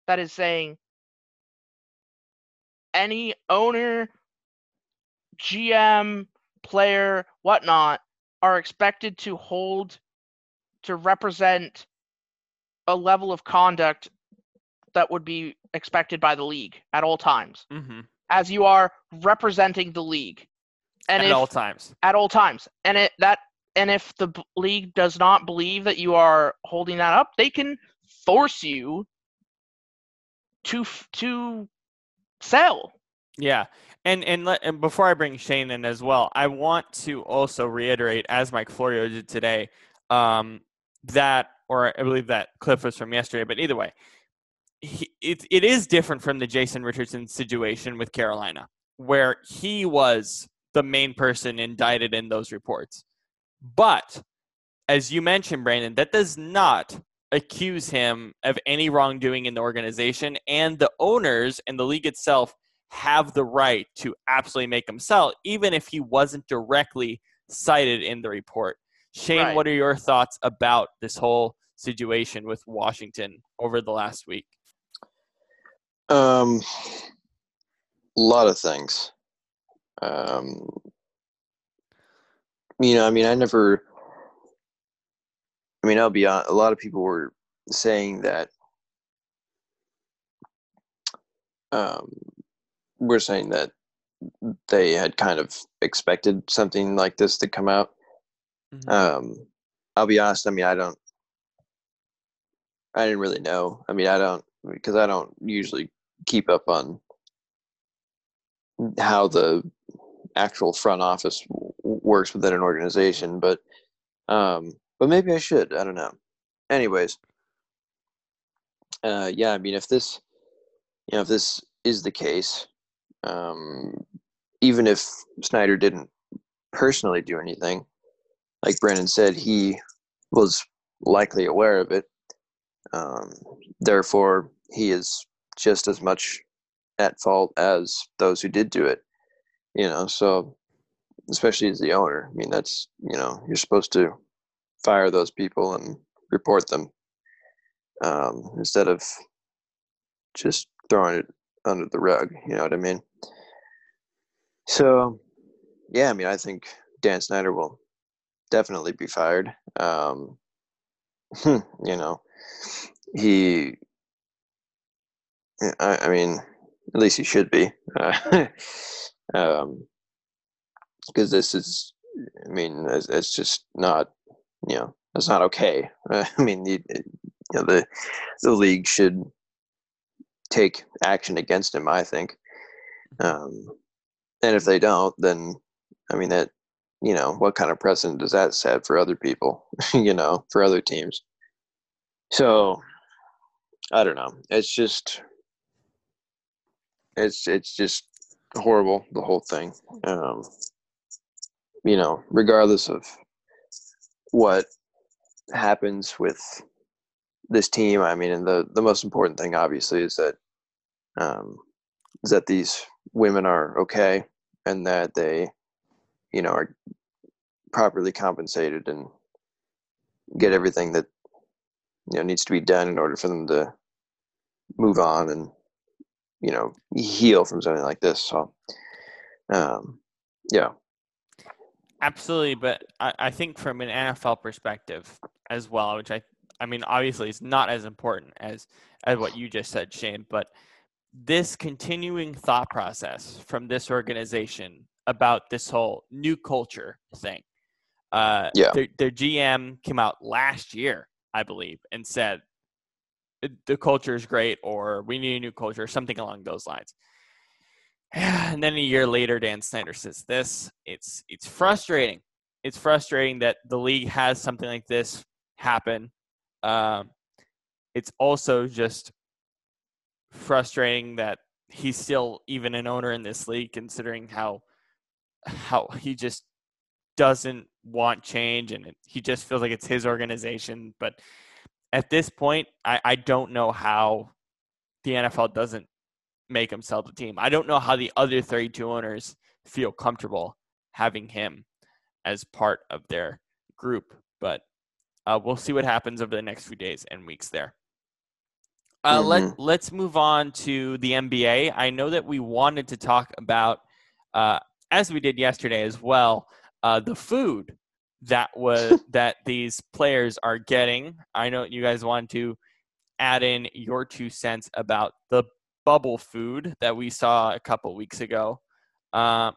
that is saying any owner gm player whatnot are expected to hold to represent a level of conduct that would be expected by the league at all times Mm-hmm. as you are representing the league and At if all times. at all times. And it that and if the b- league does not believe that you are holding that up, they can force you to f- to sell. Yeah, and and let, and before I bring Shane in as well, I want to also reiterate, as Mike Florio did today, um, that or I believe that clip was from yesterday, but either way, he, it it is different from the Jason Richardson situation with Carolina, where he was the main person indicted in those reports. But as you mentioned, Brannan, that does not accuse him of any wrongdoing in the organization, and the owners and the league itself have the right to absolutely make him sell, even if he wasn't directly cited in the report. Shane, Right. what are your thoughts about this whole situation with Washington over the last week? Um, a lot of things. Um, you know, I mean, I never. I mean, I'll be honest. A lot of people were saying that. Um, we're saying that they had kind of expected something like this to come out. Mhm. Um, I'll be honest. I mean, I don't. I didn't really know. I mean, I don't because I don't usually keep up on how the actual front office w- works within an organization, but um, but maybe I should. I don't know. Anyways, uh, yeah. I mean, if this, you know, if this is the case, um, even if Snyder didn't personally do anything, like Brannan said, he was likely aware of it. Um, therefore, he is just as much at fault as those who did do it. You know, so especially as the owner, I mean, that's you know, you're supposed to fire those people and report them um, instead of just throwing it under the rug. You know what I mean? So, yeah, I mean, I think Dan Snyder will definitely be fired. Um, you know, he, I, I mean, at least he should be. Uh, um, because this is, I mean, it's, it's just not, you know, it's not okay. I mean, you, you know, the the league should take action against him. I think, um, and if they don't, then I mean that, you know, what kind of precedent does that set for other people? you know, for other teams. So, I don't know. It's just it's it's just horrible the whole thing. Um, you know, regardless of what happens with this team, I mean, and the the most important thing obviously is that um, is that these women are okay and that they, you know, are properly compensated and get everything that you know needs to be done in order for them to move on and you know heal from something like this. So, um, yeah, absolutely. But I, I think from an NFL perspective as well, which I I mean obviously is not as important as as what you just said, Shane, but this continuing thought process from this organization about this whole new culture thing. Uh, yeah. Their, their GM came out last year, I believe, and said the culture is great or we need a new culture, something along those lines. And then a year later, Dan Snyder says this. It's it's frustrating. It's frustrating that the league has something like this happen. Um, it's also just frustrating that he's still even an owner in this league, considering how how he just doesn't want change and he just feels like it's his organization. But at this point, I, I don't know how the NFL doesn't make him sell the team. I don't know how the other 32 owners feel comfortable having him as part of their group, but uh, we'll see what happens over the next few days and weeks there. Uh, mm-hmm. Let Let's move on to the NBA. I know that we wanted to talk about, uh, as we did yesterday as well, uh, the food that was that these players are getting. I know you guys want to add in your two cents about the bubble food that we saw a couple weeks ago. Uh,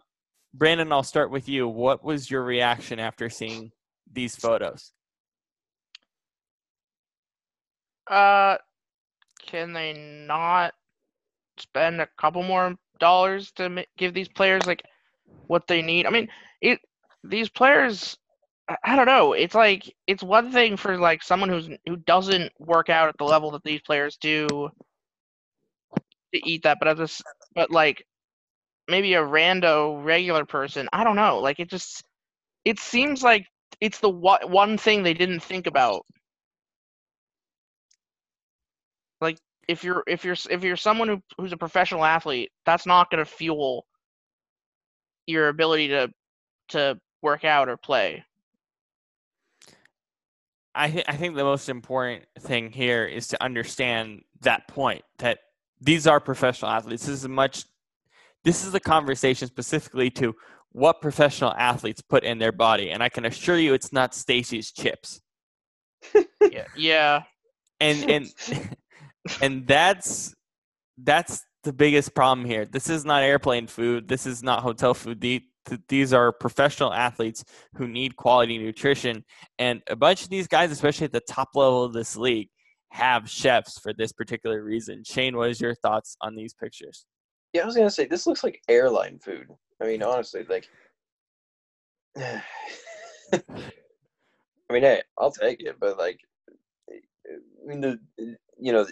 Brannan, I'll start with you. What was your reaction after seeing these photos? Uh, can they not spend a couple more dollars to give these players like what they need? I mean, it these players I don't know. It's like it's one thing for like someone who's who doesn't work out at the level that these players do to eat that, but at this, but like maybe a rando regular person, I don't know. Like it just it seems like it's the one thing they didn't think about Like if you're if you're if you're someone who, who's a professional athlete, that's not going to fuel your ability to to work out or play. I th- I think the most important thing here is to understand that point that these are professional athletes. This is much. This is a conversation specifically to what professional athletes put in their body, and I can assure you, it's not Stacy's chips. yeah, yeah. And and and that's that's the biggest problem here. This is not airplane food. This is not hotel food. these are professional athletes who need quality nutrition, and a bunch of these guys, especially at the top level of this league, have chefs for this particular reason. Shane, what is your thoughts on these pictures? Yeah, I was gonna say this looks like airline food. I mean, honestly, like, I mean, hey, I'll take it, but like, I mean, the you know,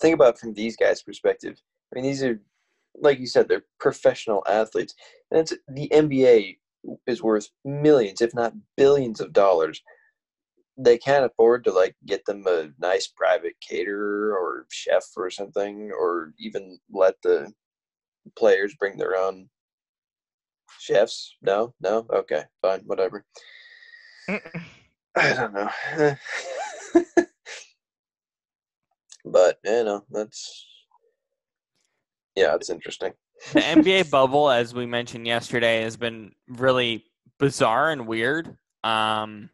think about from these guys' perspective. I mean, these are, like you said, they're professional athletes, and it's the NBA is worth millions, if not billions, of dollars. They can't afford to like get them a nice private caterer or chef or something, or even let the players bring their own chefs. No, no, okay, fine, whatever. I don't know. But you know, that's yeah, it's interesting. the NBA bubble, as we mentioned yesterday, has been really bizarre and weird. Um,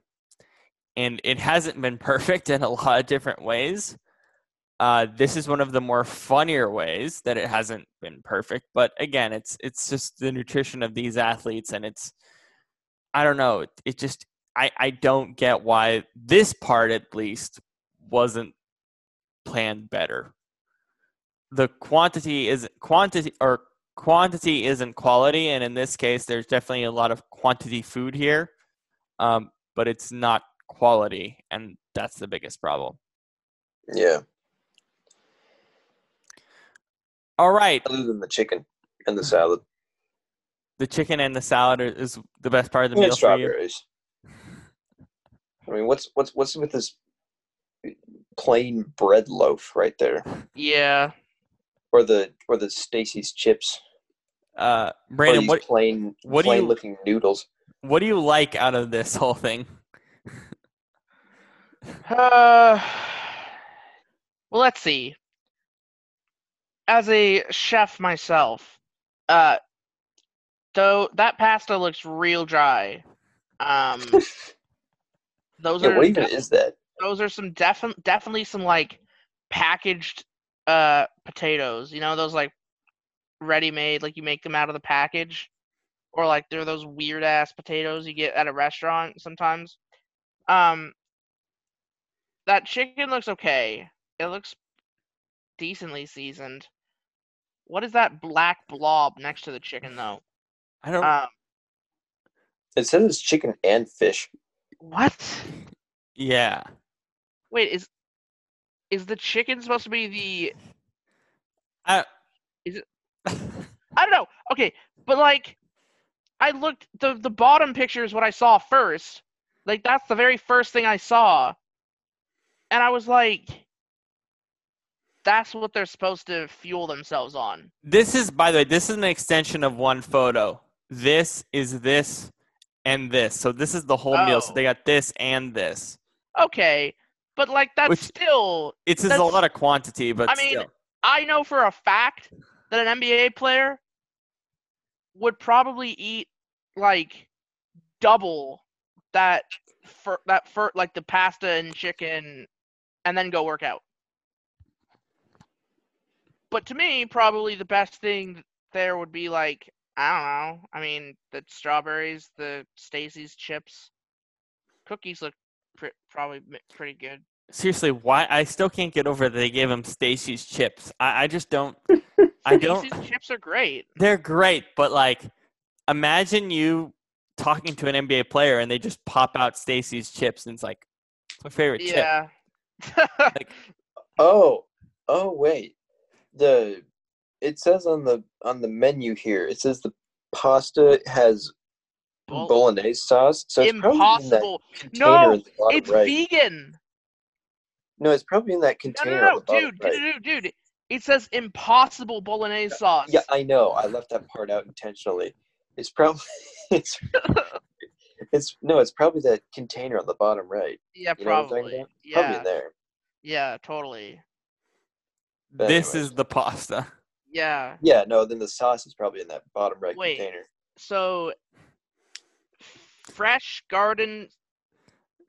and it hasn't been perfect in a lot of different ways. Uh, this is one of the more funnier ways that it hasn't been perfect. But again, it's it's just the nutrition of these athletes, and it's I don't know. It, it just I I don't get why this part at least wasn't planned better. The quantity is quantity or quantity isn't quality, and in this case, there's definitely a lot of quantity food here, um, but it's not quality, and that's the biggest problem. Yeah. All right, other than the chicken and the salad. the chicken and the salad are, is the best part of the And meal for you. strawberries. I mean, what's what's what's with this plain bread loaf right there, Yeah. or the or the Stacy's chips, Uh, Brannan, these what plain what do plain you- looking noodles? what do you like out of this whole thing? Uh, well, let's see. As a chef myself, uh, though that pasta looks real dry. Um, those Yeah, are what even def- is that? those are some defi- definitely some like packaged uh potatoes. You know those like ready made, like you make them out of the package, or like they're those weird ass potatoes you get at a restaurant sometimes. Um, that chicken looks okay. It looks decently seasoned. What is that black blob next to the chicken though? I don't. Um, It says it's chicken and fish. what? yeah. Wait, is is the chicken supposed to be the I, Is it- I don't know. Okay, but like, I looked the the bottom picture is what I saw first. Like that's the very first thing I saw, and I was like, "That's what they're supposed to fuel themselves on." This is, by the way, this is an extension of one photo. This is this and this. So this is the whole meal. So Oh. they got this and this. Okay, but like that's Which- still. It's just a lot of quantity, but I mean, still. I know for a fact that an NBA player would probably eat like double that for that for like the pasta and chicken and then go work out. But to me, probably the best thing there would be like I don't know. I mean, the strawberries, the Stacy's chips, cookies look pr- probably pretty good. Seriously, why? I still can't get over that they gave him Stacy's chips. I, I just don't. I don't. Stacy's chips are great. They're great, but like, imagine you talking to an NBA player and they just pop out Stacy's chips and it's like, it's my favorite chip. Yeah. Oh, oh wait. The it says on the on the menu here. It says the pasta has Bol- bolognese sauce. So it's probably in that Impossible. container No, at the bottom It's right. vegan. No, it's probably in that No, container no, no, the dude, right. dude, dude, dude. It says impossible bolognese sauce. Yeah, I know. I left that part out intentionally. It's probably it's it's no, it's probably that container on the bottom right. yeah, You know what I'm talking probably. about? Probably Yeah, there. yeah, totally. But This anyways. is the pasta. Yeah. Yeah, no, then the sauce is probably in that bottom right Wait. container. So, fresh garden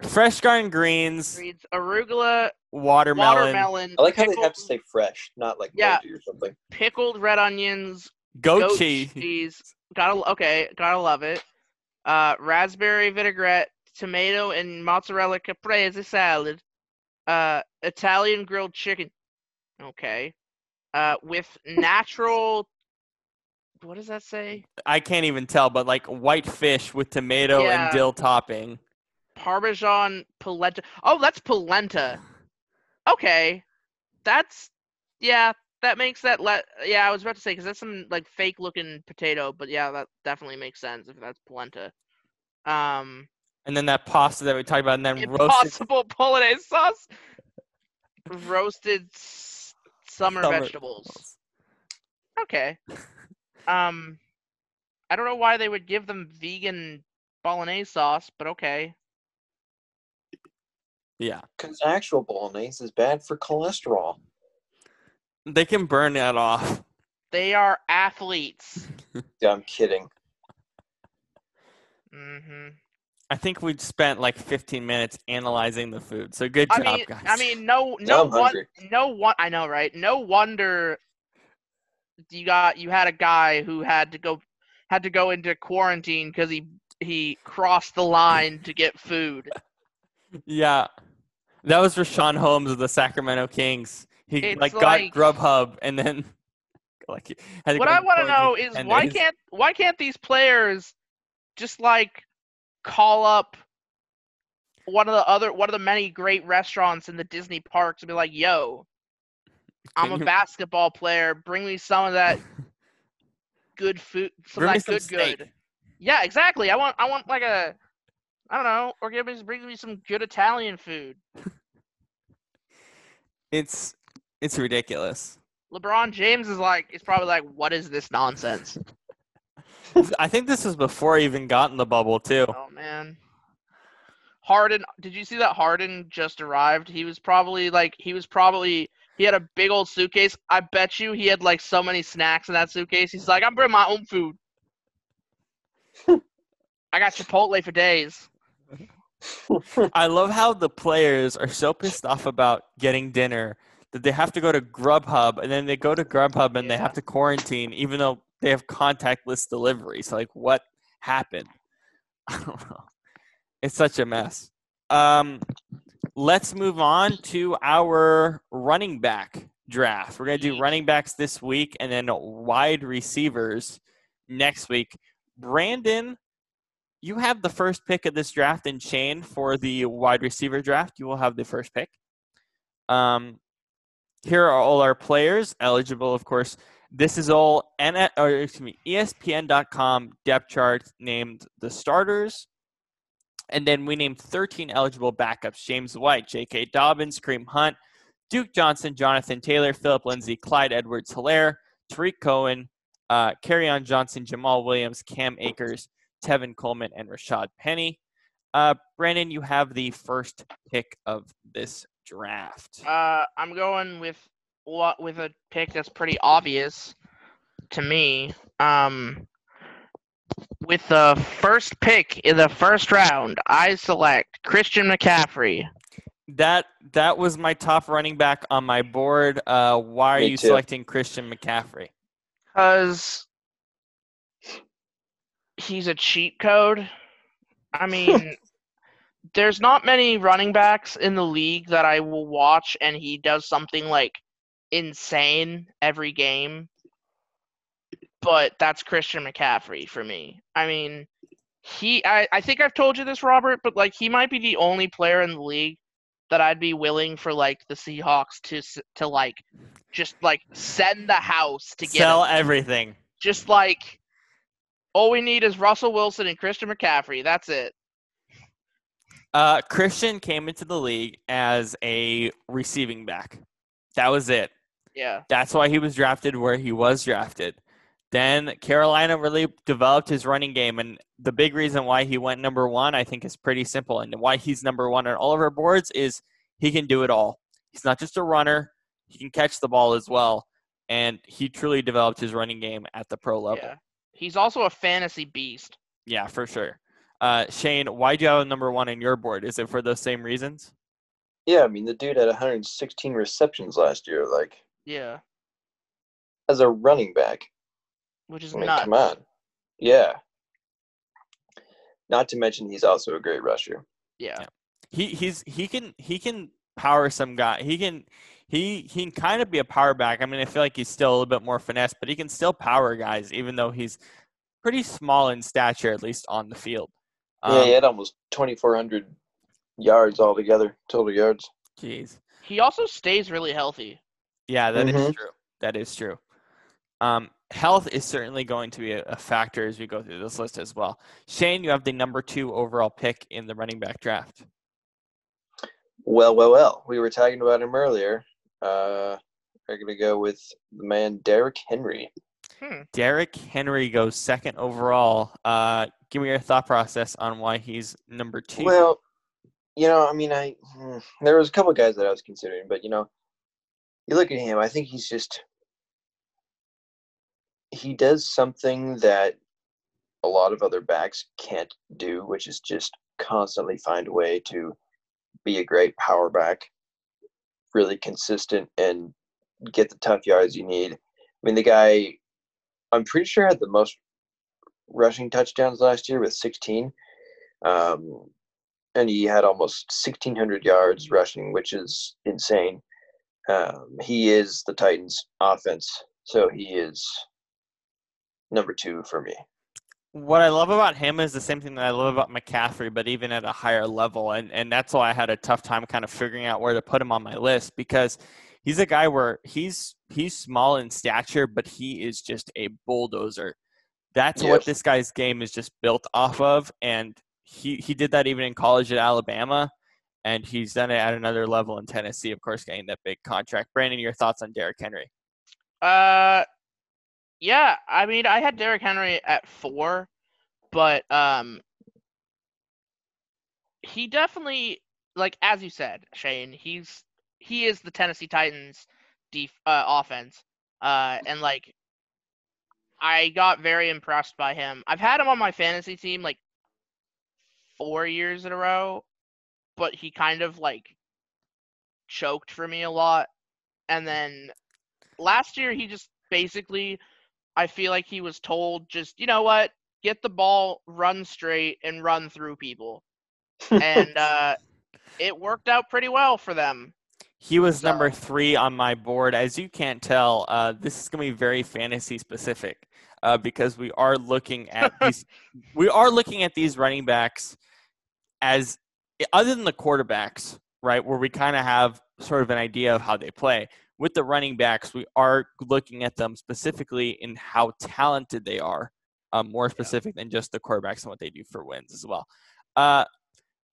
Fresh garden greens, greens, arugula, watermelon, watermelon, I like how they have to say fresh, not like Yeah. or something. pickled red onions, goat, goat cheese. cheese. Gotta okay, gotta love it. Uh, raspberry vinaigrette, tomato and mozzarella caprese salad. Uh, Italian grilled chicken. Okay. Uh, with natural. What does that say? I can't even tell, but like white fish with tomato Yeah. and dill topping. Parmesan polenta. Oh, that's polenta. Okay, that's yeah. That makes that let. Yeah, I was about to say because that's some like fake looking potato, but yeah, that definitely makes sense if that's polenta. Um, And then that pasta that we talked about, and then roasted impossible bolognese sauce, roasted s- summer, summer vegetables. Okay. Um, I don't know why they would give them vegan bolognese sauce, but okay. Yeah, Because actual bolognese is bad for cholesterol. They can burn that off. They are athletes. Yeah, I'm kidding. hmm I think we spent like 15 minutes analyzing the food. So good I job, mean, guys. I mean, no, Now no one, no one. I know, right? No wonder you got you had a guy who had to go had to go into quarantine because he he crossed the line to get food. yeah, that was Richaun Holmes of the Sacramento Kings. He It's like got like- Grubhub and then like what I want to know is why days. can't why can't these players just like call up one of the other one of the many great restaurants in the Disney parks and be like, "Yo, I'm a basketball player. Bring me some of that good food. Some Bring of that good steak. good. Yeah, exactly. I want I want like a I don't know, or give me bring me some good Italian food. It's it's ridiculous. LeBron James is like is probably like, what is this nonsense? I think this was before I even got in the bubble too. Oh man. Harden, did you see that Harden just arrived? He was probably like he was probably he had a big old suitcase. I bet you he had like so many snacks in that suitcase. He's like, I'm bringing my own food. I got Chipotle for days. I love how the players are so pissed off about getting dinner that they have to go to Grubhub and then they go to Grubhub and they have to quarantine even though they have contactless delivery. So like what happened? I don't know. It's such a mess. Um let's move on to our running back draft. We're gonna do running backs this week and then wide receivers next week. Brannan, you have the first pick of this draft, and Shane for the wide receiver draft, you will have the first pick. Um, here are all our players eligible, of course. This is all N- or excuse me, ESPN.com depth chart named the starters, and then we named 13 eligible backups: James White, J.K. Dobbins, Kareem Hunt, Duke Johnson, Jonathan Taylor, Phillip Lindsay, Clyde Edwards-Hilaire, Tarik Cohen, uh, on Johnson, Jamaal Williams, Cam Akers, Tevin Coleman, and Rashad Penny. Uh, Brannan, you have the first pick of this draft. Uh, I'm going with what with a pick that's pretty obvious to me. Um, with the first pick in the first round, I select Christian McCaffrey. That that was my top running back on my board. Uh, why are Me you too. selecting Christian McCaffrey? because he's a cheat code. I mean, there's not many running backs in the league that I will watch and he does something like insane every game. But that's Christian McCaffrey for me. I mean, he I, I think I've told you this, Robert, but like he might be the only player in the league that I'd be willing for like the Seahawks to to like just like send the house to get Sell him everything. just like all we need is Russell Wilson and Christian McCaffrey. That's it. Uh, Christian came into the league as a receiving back. That was it. Yeah. That's why he was drafted where he was drafted. Then Carolina really developed his running game, and the big reason why he went number one, I think, is pretty simple. And why he's number one on all of our boards is he can do it all. He's not just a runner; he can catch the ball as well, and he truly developed his running game at the pro level. Yeah. He's also a fantasy beast. Yeah, for sure. Uh, Shane, why do you have a number one on your board? Is it for those same reasons? Yeah, I mean the dude had 116 receptions last year. Like Yeah. as a running back, Which is I mean, nuts. come on. Yeah. Not to mention he's also a great rusher. Yeah. he he's he can he can power some guy. He can he he can kind of be a power back. I mean, I feel like he's still a little bit more finesse, but he can still power guys, even though he's pretty small in stature, at least on the field. Yeah, Um, he had almost 2,400 yards altogether, total yards. Jeez. He also stays really healthy. Yeah, that is Mhm. true. That is true. Um, health is certainly going to be a, a factor as we go through this list as well. Shane, you have the number two overall pick in the running back draft. Well, well, well. We were talking about him earlier. Uh, we're going to go with the man Derrick Henry. Hmm. Derrick Henry goes second overall. Uh, give me your thought process on why he's number two. Well, you know, I mean, I hmm, there was a couple guys that I was considering, but you know, you look at him. I think he's just he does something that a lot of other backs can't do, which is just constantly find a way to be a great power back, really consistent, and get the tough yards you need. I mean, the guy, I'm pretty sure had the most rushing touchdowns last year with 16. Um, and he had almost 1,600 yards rushing, which is insane. Um, he is the Titans' offense, so he is number two for me. what I love about him is the same thing that I love about McCaffrey, but even at a higher level. And and that's why I had a tough time kind of figuring out where to put him on my list because he's a guy where he's he's small in stature, but he is just a bulldozer. That's what this guy's game is just built off of, and he he did that even in college at Alabama, and he's done it at another level in Tennessee. Of course, getting that big contract. Brannan, your thoughts on Derrick Henry? Uh, yeah. I mean, I had Derrick Henry at four, but um, he definitely, like as you said, Shane, he's he is the Tennessee Titans def uh, offense. Uh, and like, I got very impressed by him. I've had him on my fantasy team like four years in a row, but he kind of like choked for me a lot. And then last year, he just basically, I feel like he was told, just, you know what, get the ball, run straight, and run through people. And uh, it worked out pretty well for them. He was number three on my board. As you can't tell, uh, this is going to be very fantasy specific uh, because we are looking at these. we are looking at these running backs as other than the quarterbacks, right? Where we kind of have sort of an idea of how they play. With the running backs, we are looking at them specifically in how talented they are, um, more specific than just the quarterbacks and what they do for wins as well. Uh,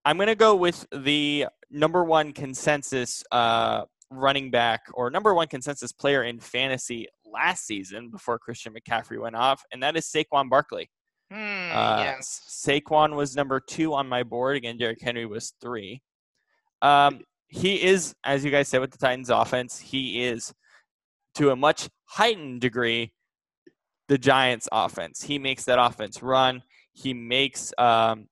I'm going to go with the number one consensus uh, running back or number one consensus player in fantasy last season before Christian McCaffrey went off, and that is Saquon Barkley. Hmm, Uh, yes. Saquon was number two on my board. Again, Derrick Henry was three. Um, he is, as you guys said, with the Titans offense, he is to a much heightened degree the Giants offense. He makes that offense run. He makes um,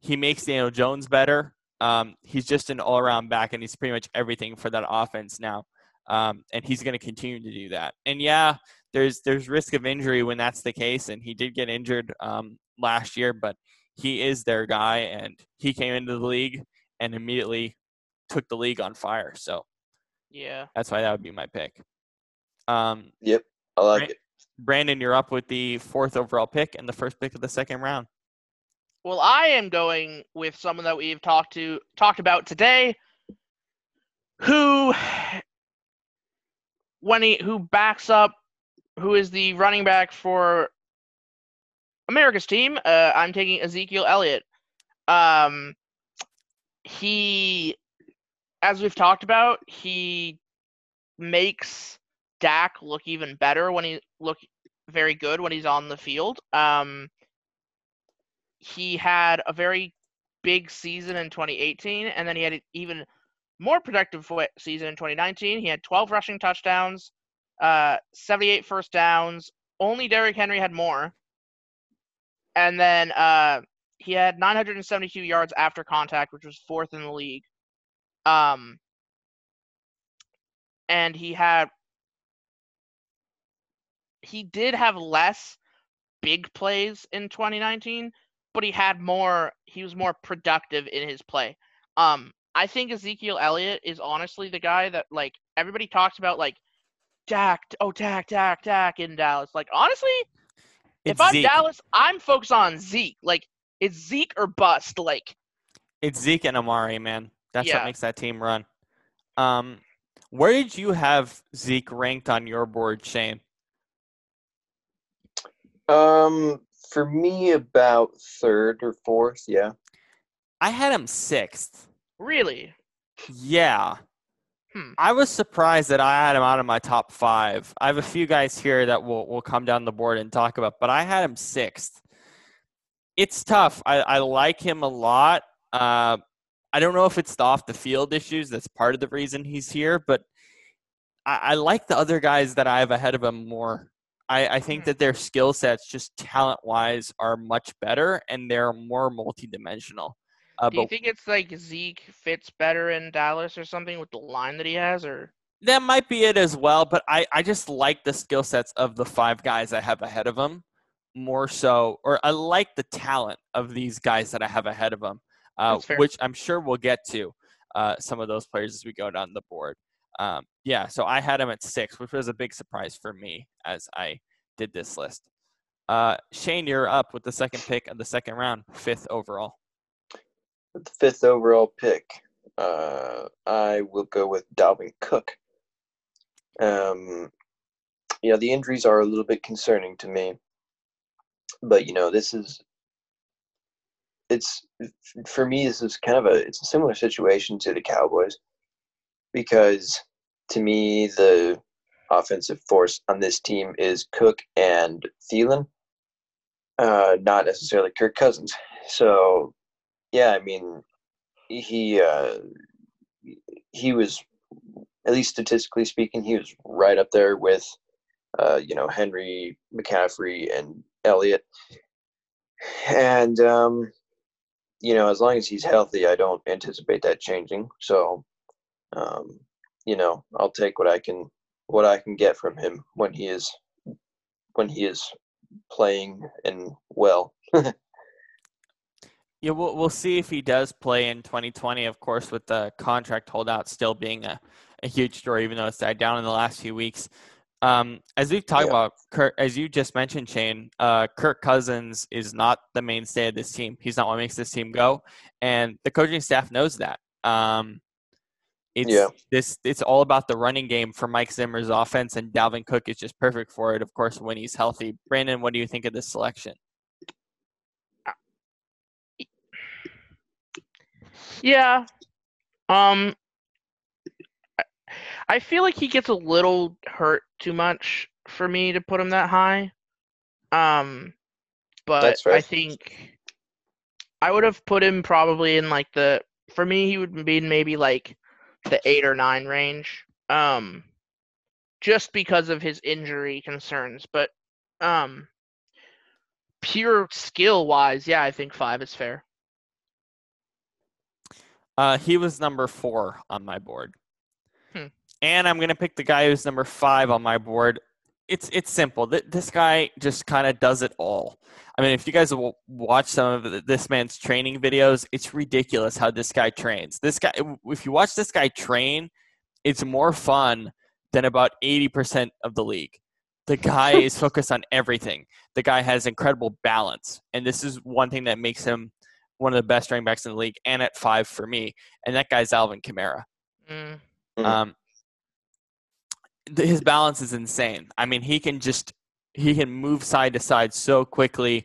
he makes Daniel Jones better. Um, he's just an all around back, and he's pretty much everything for that offense now. Um, and he's going to continue to do that. And yeah, there's there's risk of injury when that's the case, and he did get injured um, last year, but he is their guy, and he came into the league and immediately took the league on fire. So Yeah. that's why that would be my pick. Um, Yep, I like Right. it. Brannan, you're up with the fourth overall pick and the first pick of the second round. Well, I am going with someone that we've talked to talked about today, who, when he who backs up, who is the running back for America's team. Uh, I'm taking Ezekiel Elliott. Um, he, as we've talked about, he makes Dak look even better when he look very good when he's on the field. Um, he had a very big season in 2018, and then he had an even more productive season in 2019. He had 12 rushing touchdowns, uh, 78 first downs. Only Derrick Henry had more. And then uh, he had 972 yards after contact, which was fourth in the league. Um, and he had he did have less big plays in 2019, but he had more. He was more productive in his play. Um, I think Ezekiel Elliott is honestly the guy that like everybody talks about like Dak, oh Dak, Dak, Dak in Dallas. Like honestly, if I'm Zeke. Dallas, I'm focused on Zeke. Like it's Zeke or bust. Like It's Zeke and Amari, man. That's what makes that team run. Um, where did you have Zeke ranked on your board, Shane? Um, for me, about third or fourth. Yeah. I had him sixth. Really, Yeah. Hmm. I was surprised that I had him out of my top five. I have a few guys here that will will come down the board and talk about, but I had him sixth. It's tough. I, I like him a lot. Uh, I don't know if it's the off the field issues that's part of the reason he's here, but I, I like the other guys that I have ahead of him more. I, I think Hmm. that their skill sets, just talent wise, are much better and they're more multidimensional. Uh, do you think it's like Zeke fits better in Dallas or something with the line that he has, or That might be it as well, but I, I just like the skill sets of the five guys I have ahead of him more so, or I like the talent of these guys that I have ahead of them, uh, which I'm sure we'll get to uh, some of those players as we go down the board. Um, yeah, so I had him at six, which was a big surprise for me as I did this list. Uh, Shane, you're up with the second pick of the second round, fifth overall. With the fifth overall pick, uh, I will go with Dalvin Cook. Um, you know, the injuries are a little bit concerning to me, but you know, this is it's for me. This is kind of a it's a similar situation to the Cowboys because to me the offensive force on this team is Cook and Thielen, uh, not necessarily Kirk Cousins. So, yeah, I mean, he uh, he was at least statistically speaking, he was right up there with uh, you know Henry, McCaffrey, and Elliott. And um, you know, as long as he's healthy, I don't anticipate that changing. So, um, you know, I'll take what I can what I can get from him when he is when he is playing and well. Yeah, we'll, we'll see if he does play in 2020, of course, with the contract holdout still being a, a huge story, even though it's died down in the last few weeks. Um, as we've talked yeah. about, Kirk, as you just mentioned, Shane, uh, Kirk Cousins is not the mainstay of this team. He's not what makes this team go, and the coaching staff knows that. Um, it's yeah. this. It's all about the running game for Mike Zimmer's offense, and Dalvin Cook is just perfect for it. Of course, when he's healthy. Brannan, what do you think of this selection? Yeah. Um I feel like he gets a little hurt too much for me to put him that high. Um but I think I would have put him probably in like the for me he would be in maybe like the 8 or 9 range. Um just because of his injury concerns, but um pure skill wise, yeah, I think 5 is fair. Uh, he was number four on my board. Hmm. And I'm gonna pick the guy who's number five on my board. It's it's simple. This guy just kind of does it all. I mean, if you guys will watch some of this man's training videos, it's ridiculous how this guy trains. This guy, if you watch this guy train, it's more fun than about 80% of the league. The guy is focused on everything. The guy has incredible balance, and this is one thing that makes him one of the best running backs in the league, and at five for me. And that guy's Alvin Kamara. Mm. Mm-hmm. Um, his balance is insane. I mean, he can just he can move side to side so quickly.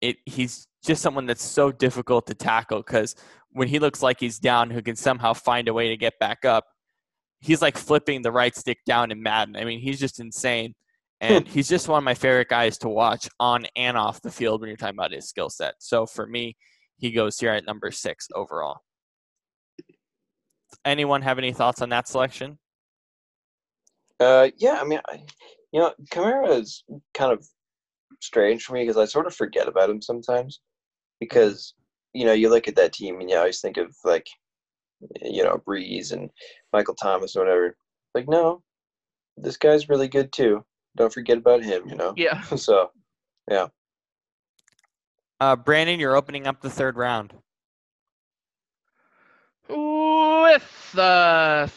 It he's just someone that's so difficult to tackle because when he looks like he's down, who can somehow find a way to get back up. He's like flipping the right stick down in Madden. I mean, he's just insane. And he's just one of my favorite guys to watch on and off the field when you're talking about his skill set. So for me, he goes here at number six overall. Anyone have any thoughts on that selection? Uh, yeah, I mean, I, you know, Kamara is kind of strange for me because I sort of forget about him sometimes because you know you look at that team and you always think of like you know Brees and Michael Thomas or whatever. Like, no, this guy's really good too. Don't forget about him. You know. Yeah. so, yeah. Uh, Brannan, you're opening up the third round. With the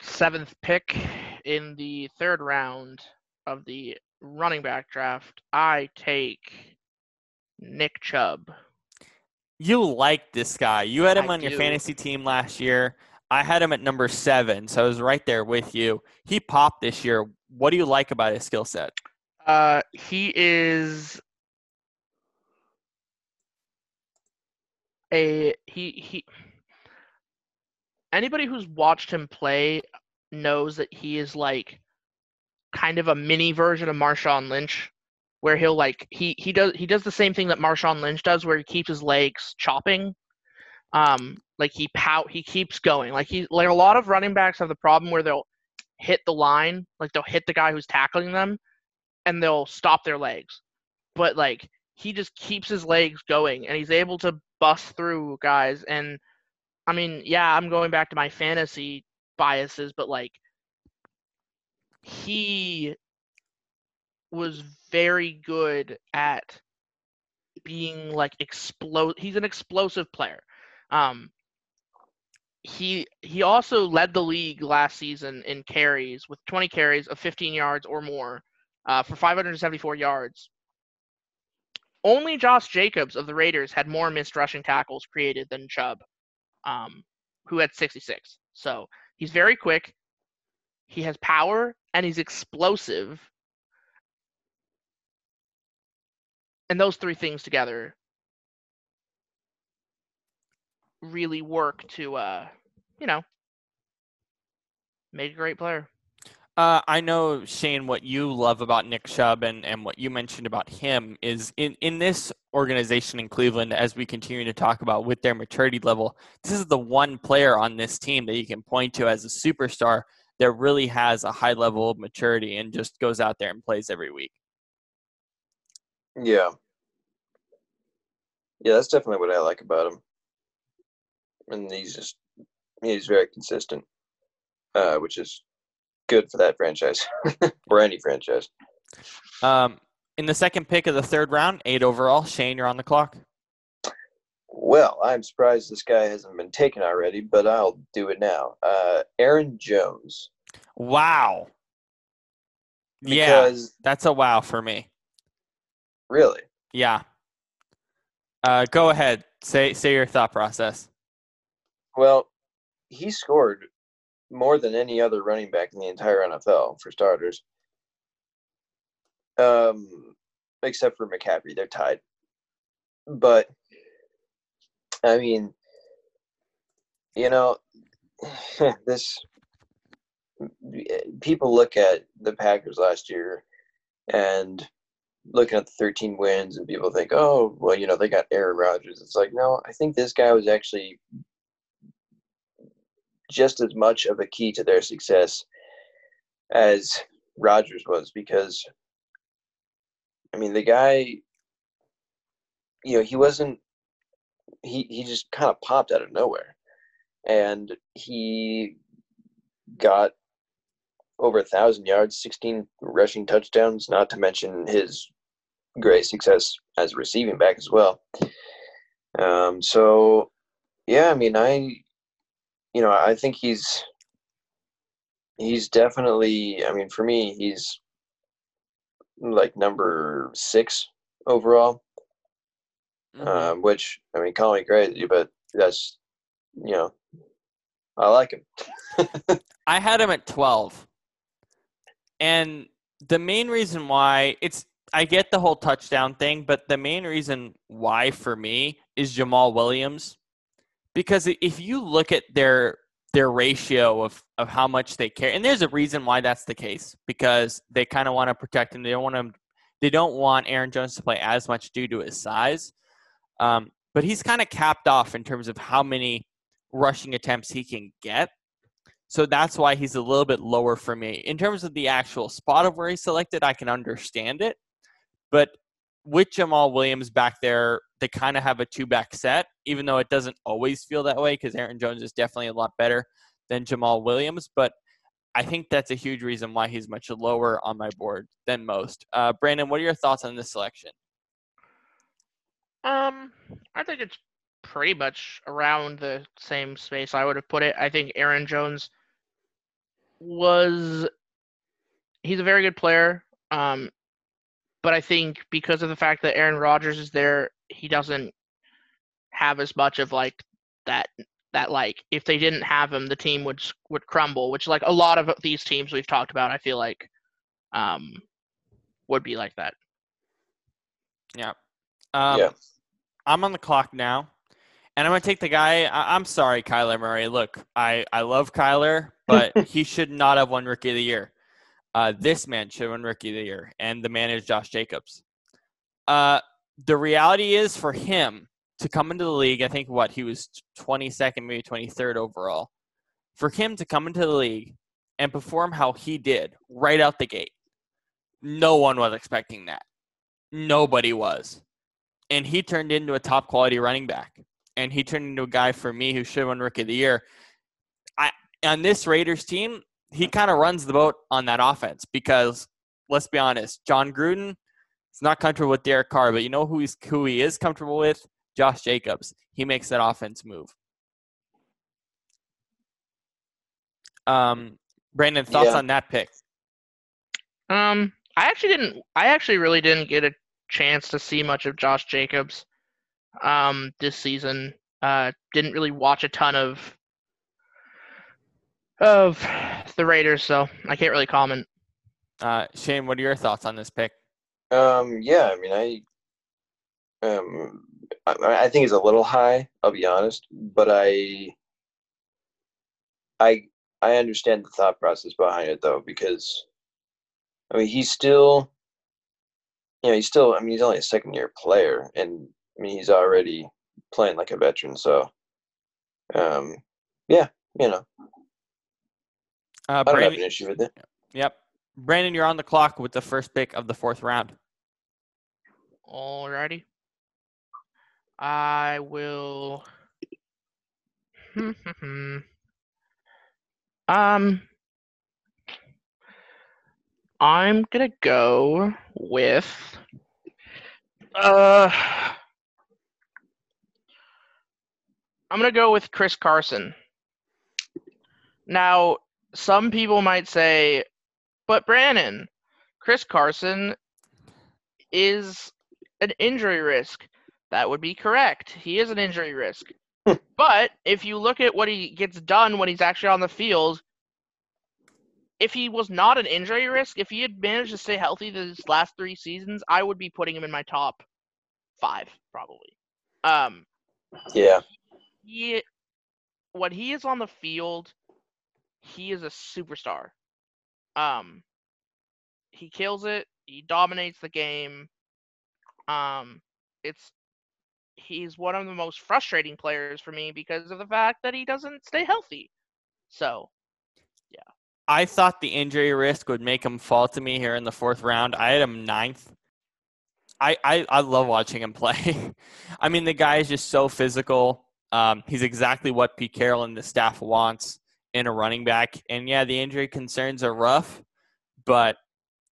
seventh pick in the third round of the running back draft, I take Nick Chubb. You like this guy. You had him I on do. your fantasy team last year. I had him at number seven, so I was right there with you. He popped this year. What do you like about his skill set? Uh, he is a he he anybody who's watched him play knows that he is like kind of a mini version of Marshawn Lynch where he'll like he he does he does the same thing that Marshawn Lynch does where he keeps his legs chopping. Um like he pout he keeps going. Like he like a lot of running backs have the problem where they'll hit the line like they'll hit the guy who's tackling them and they'll stop their legs. But like he just keeps his legs going and he's able to bust through guys and I mean, yeah, I'm going back to my fantasy biases, but like he was very good at being like explode he's an explosive player. Um he he also led the league last season in carries with 20 carries of 15 yards or more uh, for 574 yards only Josh Jacobs of the Raiders had more missed rushing tackles created than Chubb, um, who had 66. So he's very quick. He has power and he's explosive. And those three things together really work to uh you know make a great player. Uh, I know, Shane, what you love about Nick Chubb and, and what you mentioned about him is in, in this organization in Cleveland, as we continue to talk about with their maturity level, this is the one player on this team that you can point to as a superstar that really has a high level of maturity and just goes out there and plays every week. Yeah. Yeah, that's definitely what I like about him. And he's just he's very consistent, uh, which is good for that franchise or any franchise. Um, in the second pick of the third round, eight overall, Shane, you're on the clock. Well, I'm surprised this guy hasn't been taken already, but I'll do it now. Uh, Aaron Jones. Wow. yeah, that's a wow for me. really, Yeah. Uh, go ahead. Say say your thought process. well, he scored more than any other running back in the entire NFL for starters. Um, except for McCaffrey, they're tied. But I mean, you know, this people look at the Packers last year and looking at the 13 wins and people think, oh, well, you know, they got Aaron Rodgers. It's like, no, I think this guy was actually just as much of a key to their success as Rodgers was because I mean the guy you know he wasn't he he just kind of popped out of nowhere. And he got over a thousand yards 16 rushing touchdowns not to mention his great success as a receiving back as well. Um so yeah i mean i you know, I think he's he's definitely. I mean, for me, he's like number six overall. Mhm. Um, which I mean, call me crazy, but that's you know, I like him. I had him at 12. And the main reason why it's I get the whole touchdown thing, but the main reason why for me is Jamaal Williams. Because if you look at their their ratio of, of how much they care, and there's a reason why that's the case, because they kind of want to protect him. They don't want him they don't want Aaron Jones to play as much due to his size. Um, but he's kind of capped off in terms of how many rushing attempts he can get. So that's why he's a little bit lower for me. In terms of the actual spot of where he's selected, I can understand it. But with Jamaal Williams back there, they kind of have a two back set, even though it doesn't always feel that way because Aaron Jones is definitely a lot better than Jamaal Williams. But I think that's a huge reason why he's much lower on my board than most. Uh, Brannan, what are your thoughts on this selection? Um, I think it's pretty much around the same space I would have put it. I think Aaron Jones was he's a very good player. Um, but I think because of the fact that Aaron Rodgers is there, he doesn't have as much of like that that like if they didn't have him, the team would would crumble. Which like a lot of these teams we've talked about, I feel like um would be like that. Yeah um, yeah. I'm on the clock now, and I'm going to take the guy. I- I'm sorry, Kyler Murray. Look, I, I love Kyler, but he should not have won Rookie of the Year. Uh, this man should win Rookie of the Year, and the man is Josh Jacobs. Uh, the reality is for him to come into the league, I think what he was 22nd, maybe 23rd overall. For him to come into the league and perform how he did right out the gate, no one was expecting that. Nobody was and he turned into a top quality running back. And he turned into a guy for me who should have won Rookie of the Year. I on this Raiders team, he kind of runs the boat on that offense because let's be honest, Jon Gruden is not comfortable with Derek Carr, but you know who he's who he is comfortable with? Josh Jacobs. He makes that offense move. Um, Brannan, thoughts Yeah. on that pick? Um, I actually didn't. I actually really didn't get a chance to see much of Josh Jacobs, um, this season. Uh, didn't really watch a ton of of the Raiders, so I can't really comment. Uh, Shane, what are your thoughts on this pick? Um, yeah, I mean, I, um, I, I think it's a little high. I'll be honest, but I, I, I understand the thought process behind it though, because, I mean, he's still, you know, he's still. I mean, he's only a second year player, and I mean, he's already playing like a veteran. So, um, yeah, you know, Uh, I don't have an issue with it. yep. Brannan, you're on the clock with the first pick of the fourth round. Alrighty. I will. um, I'm gonna go with. Uh, I'm gonna go with Chris Carson. Now, some people might say, but Brannan, Chris Carson is an injury risk. That would be correct. He is an injury risk. but if you look at what he gets done when he's actually on the field, if he was not an injury risk, if he had managed to stay healthy these last three seasons, I would be putting him in my top five, probably. Um, Yeah, he, when he is on the field, he is a superstar. Um, he kills it. He dominates the game. Um, it's he's one of the most frustrating players for me because of the fact that he doesn't stay healthy. So yeah. I thought the injury risk would make him fall to me here in the fourth round. I had him ninth. I, I, I love watching him play. I mean, the guy is just so physical. Um, he's exactly what Pete Carroll and the staff wants in a running back. And yeah, the injury concerns are rough, but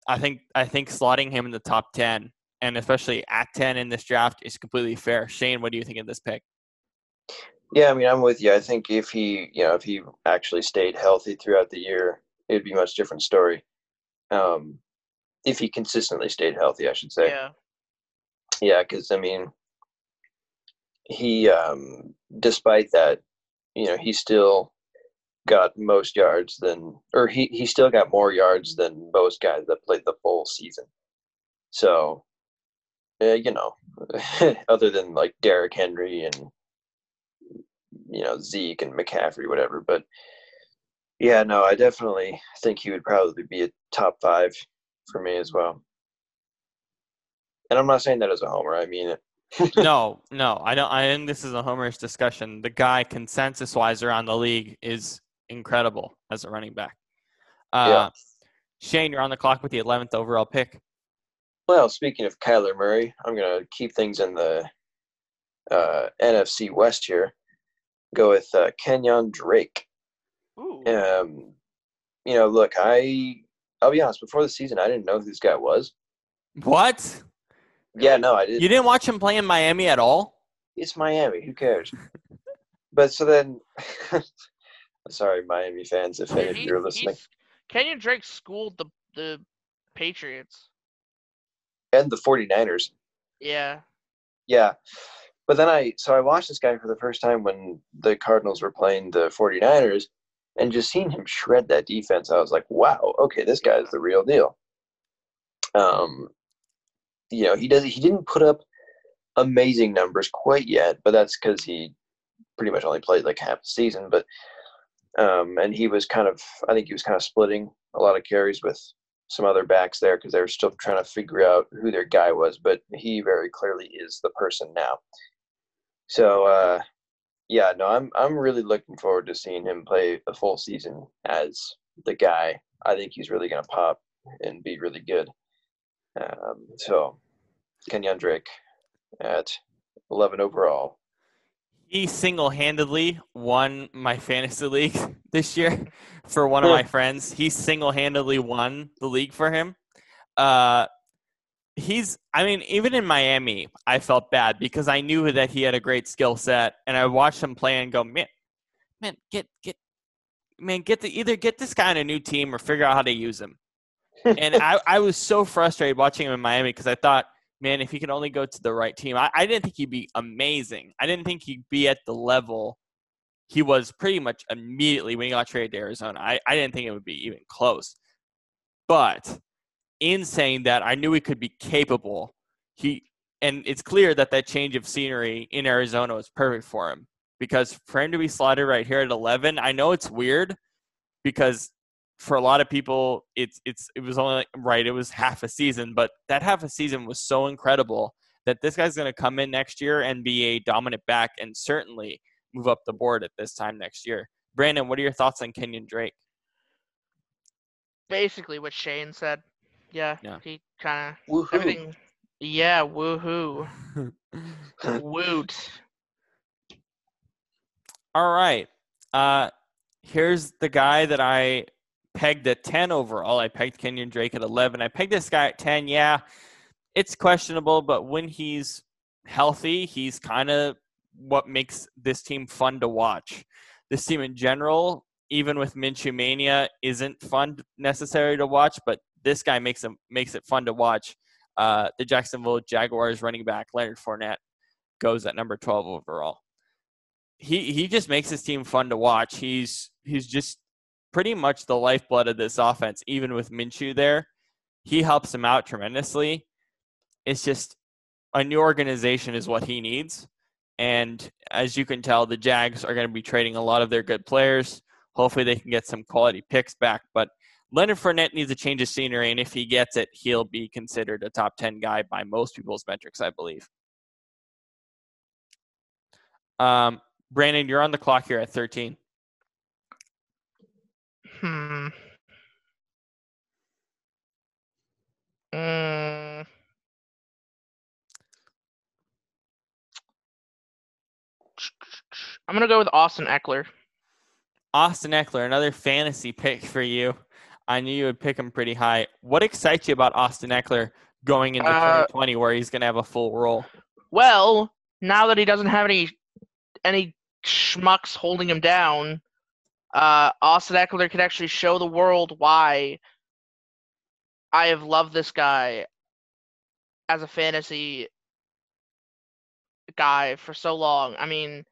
I think I think slotting him in the top ten and especially at ten in this draft is completely fair. Shane, what do you think of this pick? yeah. I mean, I'm with you. I think if he, you know, if he actually stayed healthy throughout the year, it'd be a much different story. Um, if he consistently stayed healthy, I should say. yeah, Yeah, because I mean, he, um, despite that, you know, he still got most yards than, or he he still got more yards than most guys that played the full season. So, uh, you know, other than like Derrick Henry and you know Zeke and McCaffrey, whatever. But yeah, no, I definitely think he would probably be a top five for me as well. And I'm not saying that as a homer. I mean it. no, no, I don't. I think this is a homerish discussion. The guy, consensus-wise around the league, is incredible as a running back. Uh, Yeah. Shane, you're on the clock with the 11th overall pick. Well, speaking of Kyler Murray, I'm going to keep things in the uh, NFC West here. Go with uh, Kenyon Drake. ooh, Um, you know, look, I I'll be honest. Before the season, I didn't know who this guy was. What? Yeah, no, I didn't. You didn't watch him play in Miami at all? It's Miami. Who cares? but so then, sorry, Miami fans, if any of you are listening, Kenyon Drake schooled the the Patriots. And the 49ers. Yeah, Yeah. But then I so I watched this guy for the first time when the Cardinals were playing the 49ers and just seeing him shred that defense, I was like, wow, okay, this guy is the real deal. Um you know, he does he didn't put up amazing numbers quite yet, but that's cuz he pretty much only played like half the season, but um and he was kind of I think he was kind of splitting a lot of carries with some other backs there because they were still trying to figure out who their guy was, but he very clearly is the person now. So uh, yeah, no, I'm I'm really looking forward to seeing him play a full season as the guy. I think he's really gonna pop and be really good. Um, so Kenyon Drake at 11 overall. He single-handedly won my fantasy league this year for one of my friends. He single-handedly won the league for him. Uh, he's, I mean, even in Miami, I felt bad because I knew that he had a great skill set, and I watched him play and go, man, man, get get, man, get the either get this guy on a new team or figure out how to use him. and I, I was so frustrated watching him in Miami because I thought man, if he could only go to the right team, I, I didn't think he'd be amazing. I didn't think he'd be at the level he was pretty much immediately when he got traded to Arizona. I, I didn't think it would be even close. But in saying that, I knew he could be capable. He and it's clear that that change of scenery in Arizona was perfect for him because for him to be slotted right here at 11, I know it's weird because for a lot of people, it's it's it was only right. It was half a season, but that half a season was so incredible that this guy's going to come in next year and be a dominant back and certainly move up the board at this time next year. Brannan, what are your thoughts on Kenyon Drake? Basically, what Shane said. Yeah, Yeah. he kind of Woohoo. everything. Yeah, woohoo, woot. All right. Uh, here's the guy that I pegged at 10 overall. I pegged Kenyon Drake at 11. I pegged this guy at 10. Yeah, it's questionable, but when he's healthy, he's kind of what makes this team fun to watch. This team in general, even with Minshew Mania, isn't fun necessary to watch, but this guy makes him makes it fun to watch. Uh, the Jacksonville Jaguars running back Leonard Fournette goes at number 12 overall he he just makes his team fun to watch. He's he's just pretty much the lifeblood of this offense. Even with Minshew there, he helps him out tremendously. It's just a new organization is what he needs, and as you can tell, the Jags are going to be trading a lot of their good players. Hopefully, they can get some quality picks back. But Leonard Fournette needs a change of scenery, and if he gets it, he'll be considered a top ten guy by most people's metrics, I believe. Um, Brannan, you're on the clock here at 13. Hmm. Mm. I'm gonna go with Austin Ekeler. Austin Ekeler, another fantasy pick for you. I knew you would pick him pretty high. What excites you about Austin Ekeler going into Uh, 2020 where he's going to have a full role? Well, now that he doesn't have any any schmucks holding him down, uh, Austin Ekeler could actually show the world why I have loved this guy as a fantasy guy for so long. I mean,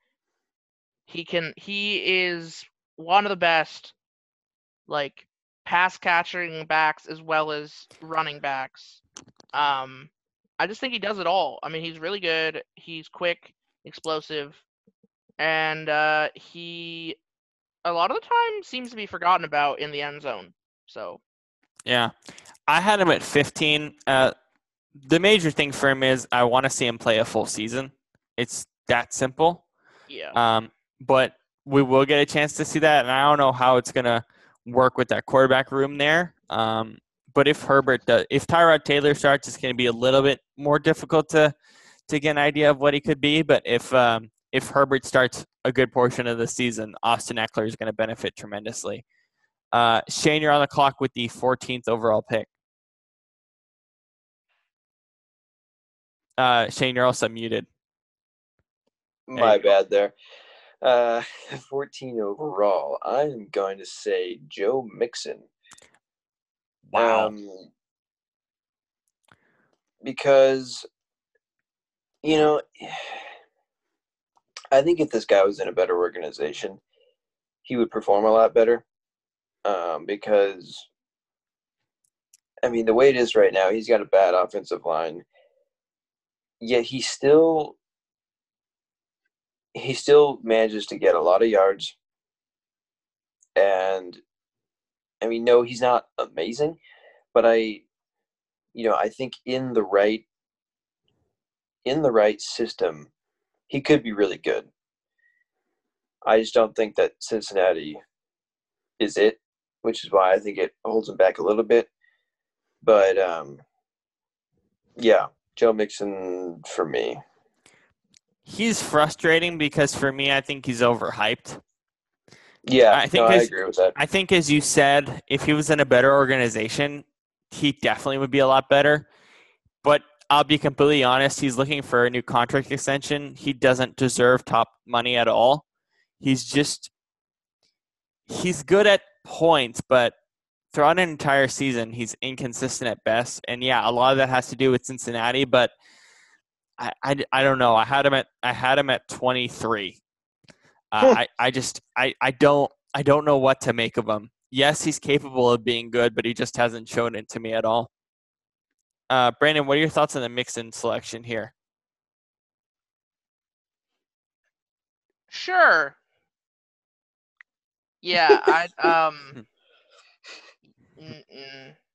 he can he is one of the best like pass catching backs as well as running backs. Um I just think he does it all. I mean, he's really good. He's quick, explosive, and uh, he a lot of the time seems to be forgotten about in the end zone. So Yeah. I had him at 15. Uh, the major thing for him is I want to see him play a full season. It's that simple. yeah, Um, but we will get a chance to see that, and I don't know how it's gonna work with that quarterback room there. Um, but if Herbert, does, if Tyrod Taylor starts, it's gonna be a little bit more difficult to to get an idea of what he could be. But if um, if Herbert starts a good portion of the season, Austin Ekeler is going to benefit tremendously. Uh, Shane, you're on the clock with the 14th overall pick. Uh, Shane, you're also muted. My bad there. Uh, 14 overall. I am going to say Joe Mixon. Um, because, you know, I think if this guy was in a better organization, he would perform a lot better. Um, because, I mean, the way it is right now, he's got a bad offensive line. Yet he still he still manages to get a lot of yards. And I mean, no, he's not amazing, but I, you know, I think in the right, in the right system, he could be really good. I just don't think that Cincinnati is it, which is why I think it holds him back a little bit. But um, yeah, Joe Mixon for me. He's frustrating because for me, I think he's overhyped. Yeah, I think no, I agree with that. I think, as you said, if he was in a better organization, he definitely would be a lot better. But I'll be completely honest, he's looking for a new contract extension. He doesn't deserve top money at all. He's just, he's good at points, but throughout an entire season, he's inconsistent at best. And yeah, a lot of that has to do with Cincinnati, but I, I, I don't know. I had him at I had him at 23. Uh, Uh, I I just I I don't I don't know what to make of him. Yes, he's capable of being good, but he just hasn't shown it to me at all. Uh, Brannan, what are your thoughts on the Mixon selection here? Sure. Yeah, I um. Mm-mm.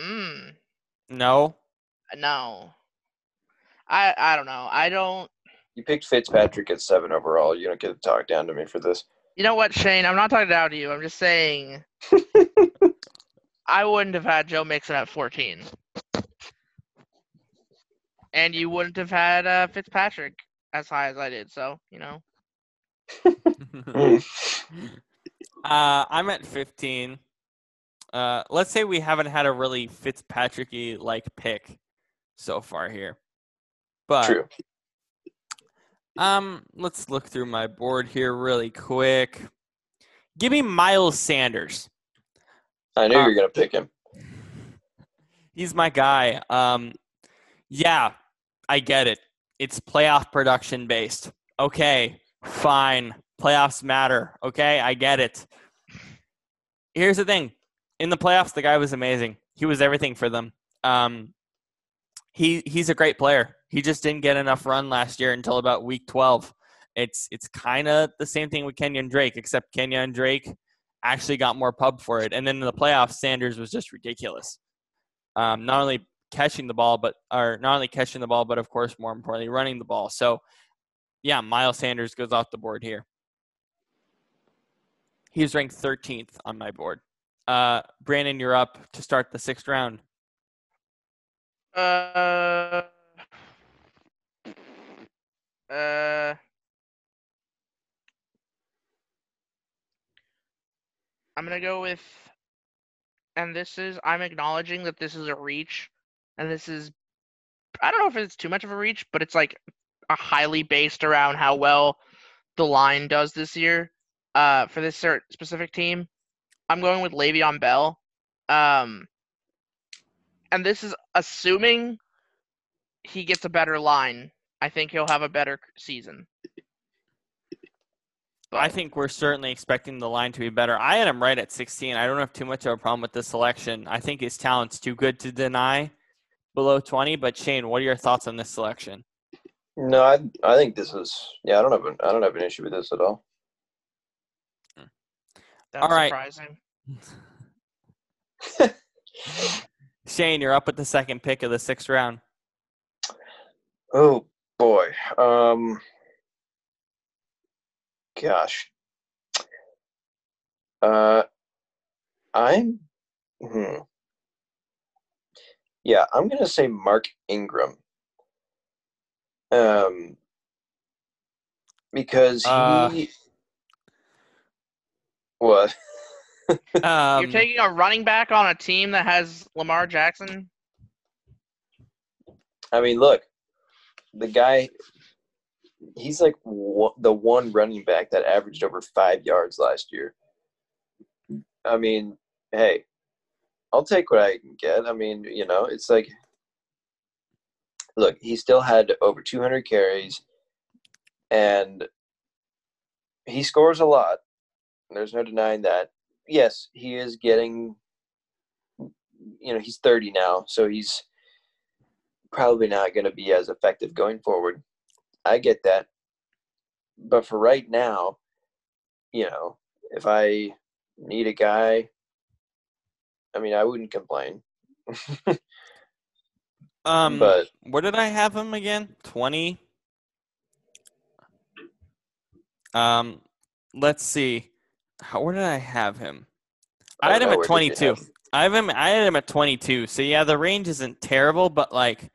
Mm. No. No. I I don't know. I don't. You picked Fitzpatrick at seven overall. You don't get to talk down to me for this. You know what, Shane? I'm not talking down to you. I'm just saying. I wouldn't have had Joe Mixon at 14. And you wouldn't have had uh, Fitzpatrick as high as I did. So, you know. uh, I'm at 15. Uh, let's say we haven't had a really Fitzpatrick-y like pick so far here, but True. um, let's look through my board here really quick. Give me Miles Sanders. I knew Uh, you were gonna pick him. He's my guy. Um, yeah, I get it. It's playoff production based. Okay, fine. Playoffs matter. Okay, I get it. Here's the thing. In the playoffs, the guy was amazing. He was everything for them. Um, he he's a great player. He just didn't get enough run last year until about week 12. It's it's kind of the same thing with Kenyan Drake, except Kenyan Drake actually got more pub for it. And then in the playoffs, Sanders was just ridiculous. Um, not only catching the ball, but are not only catching the ball, but of course, more importantly, running the ball. So, yeah, Miles Sanders goes off the board here. He's ranked 13th on my board. Uh, Brannan, you're up to start the sixth round. Uh. Uh. I'm gonna go with, and this is I'm acknowledging that this is a reach, and this is I don't know if it's too much of a reach, but it's like a highly based around how well the line does this year. Uh, for this cer- specific team, I'm going with Le'Veon Bell. Um, and this is assuming he gets a better line. I think he'll have a better season. I think we're certainly expecting the line to be better. I had him right at 16. I don't have too much of a problem with this selection. I think his talent's too good to deny below 20. But Shane, what are your thoughts on this selection? No, I I think this is yeah. I don't have an I don't have an issue with this at all. That's All right. surprising. Shane, you're up with the second pick of the sixth round. Oh boy. Um. Gosh. Uh, I'm. Hmm. Yeah, I'm gonna say Mark Ingram. Um. Because he. Uh. What? Um, You're taking a running back on a team that has Lamar Jackson. I mean, look, the guy, he's like one, the one running back that averaged over five yards last year. I mean, hey, I'll take what I can get. I mean, you know, it's like, look, he still had over 200 carries, and he scores a lot. There's no denying that. Yes, he is getting, you know, he's 30 now, so he's probably not going to be as effective going forward. I get that. But for right now, you know, if I need a guy, I mean, I wouldn't complain. um, but where did I have him again? 20. Um, let's see. How, where did I have him? I had him know, at where did you 22. have? I have him. I had him at 22. So yeah, the range isn't terrible, but like,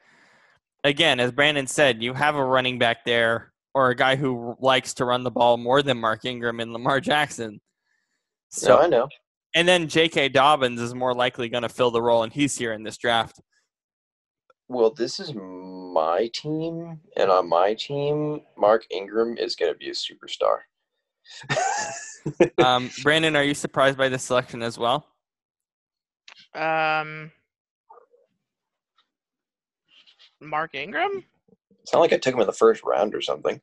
again, as Brannan said, you have a running back there or a guy who likes to run the ball more than Mark Ingram and Lamar Jackson. So no, I know. And then J.K. Dobbins is more likely going to fill the role, and he's here in this draft. Well, this is my team, and on my team, Mark Ingram is going to be a superstar. Um, Brannan, are you surprised by this selection as well? Um, Mark Ingram. it's not like I took him in the first round or something.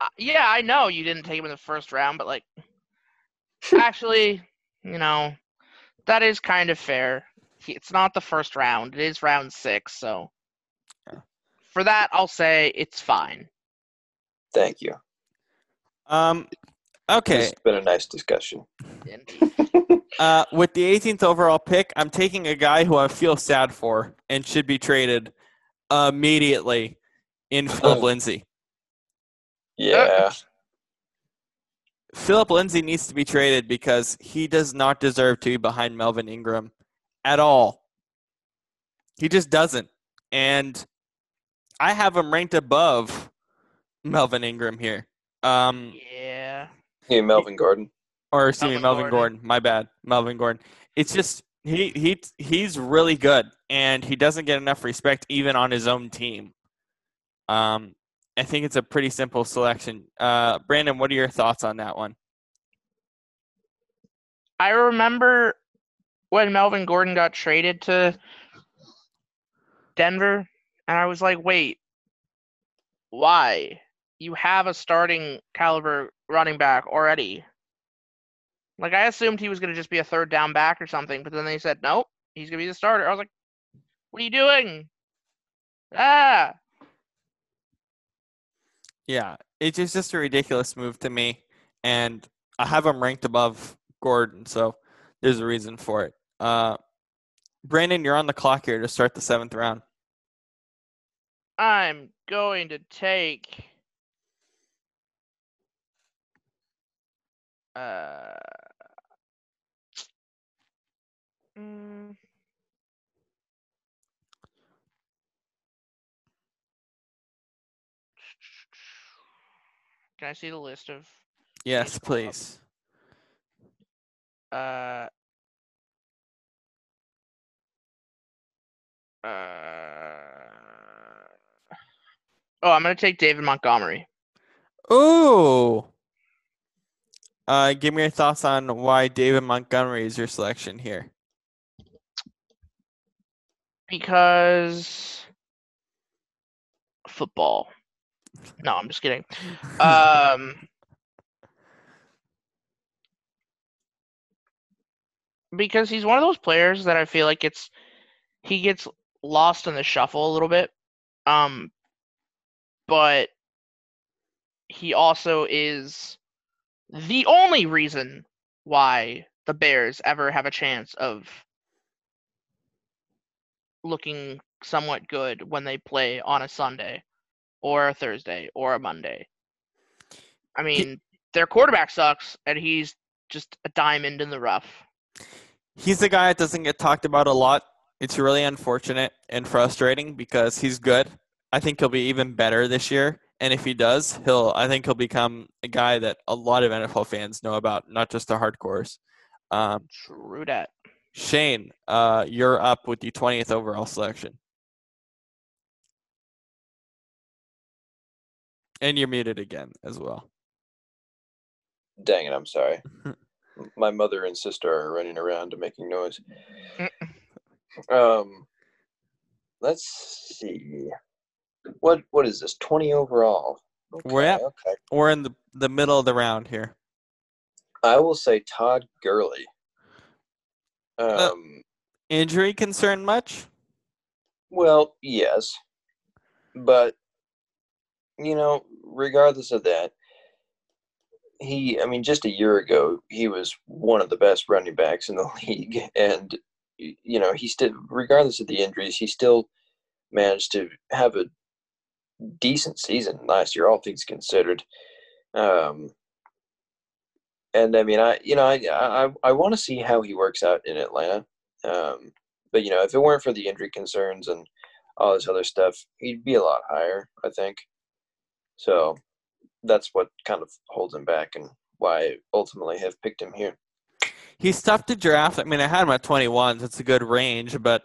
Uh, yeah, I know you didn't take him in the first round, but like, actually, you know, that is kind of fair. It's not the first round; it is round six. So, Yeah. for that, I'll say it's fine. Thank you. Um, okay. It's been a nice discussion. Uh, with the 18th overall pick, I'm taking a guy who I feel sad for and should be traded immediately in Phillip Oh. Lindsay. Yeah. Phillip Lindsay needs to be traded because he does not deserve to be behind Melvin Ingram at all. He just doesn't. And I have him ranked above Melvin Ingram here. Um, yeah. Hey, Melvin Gordon. or excuse me, Melvin Melvin Gordon. Gordon. My bad, Melvin Gordon. It's just he he he's really good, and he doesn't get enough respect even on his own team. Um, I think it's a pretty simple selection. Uh, Brandon, what are your thoughts on that one? I remember when Melvin Gordon got traded to Denver, and I was like, wait, why? You have a starting caliber running back already. Like, I assumed he was going to just be a third down back or something, but then they said, nope, he's going to be the starter. I was like, what are you doing? Ah! Yeah, it's just, just a ridiculous move to me, and I have him ranked above Gordon, so there's a reason for it. Uh, Brandon, you're on the clock here to start the seventh round. I'm going to take. Uh. mm, Can I see the list of Yes, Please go up. please. uh uh Oh, I'm gonna take David Montgomery. Ooh. Uh, give me your thoughts on why David Montgomery is your selection here. because football. No, I'm just kidding. Um, because he's one of those players that I feel like it's he gets lost in the shuffle a little bit. Um, but he also is the only reason why the Bears ever have a chance of looking somewhat good when they play on a Sunday or a Thursday or a Monday. I mean, their quarterback sucks and he's just a diamond in the rough. He's the guy that doesn't get talked about a lot. It's really unfortunate and frustrating because he's good. I think he'll be even better this year. And if he does, he'll I think he'll become a guy that a lot of NFL fans know about, not just the hardcores. Um, True that. Shane, uh, you're up with the 20th overall selection. And you're muted again as well. Dang it, I'm sorry. My mother and sister are running around and making noise. Um, let's see. What what is this? Twenty overall. We're at- okay. We're in the, the middle of the round here. I will say Todd Gurley. Um, Injury concern much? well, yes, but you know, regardless of that, he. I mean, just a year ago, he was one of the best running backs in the league, and you know, he still, regardless of the injuries, he still managed to have a decent season last year, all things considered. Um, and I mean, I you know, I I, I want to see how he works out in Atlanta. Um, but you know, if it weren't for the injury concerns and all this other stuff, he'd be a lot higher, I think. So that's what kind of holds him back and why I ultimately have picked him here. He's tough to draft. I mean, I had him at 21, so it's a good range, but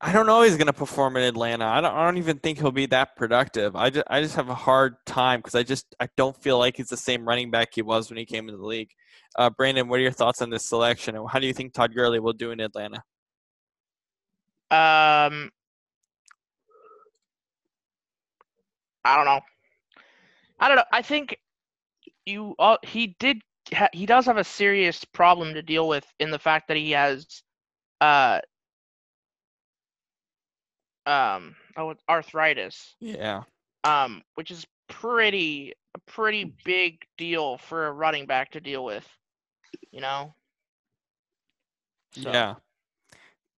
I don't know he's going to perform in Atlanta. I don't, I don't even think he'll be that productive. I just, I just have a hard time because I just I don't feel like he's the same running back he was when he came into the league. Uh, Brannan, what are your thoughts on this selection, and how do you think Todd Gurley will do in Atlanta? Um, I don't know. I don't know. I think you uh, he did ha- he does have a serious problem to deal with in the fact that he has uh um oh arthritis Yeah. um which is pretty a pretty big deal for a running back to deal with you know So, Yeah.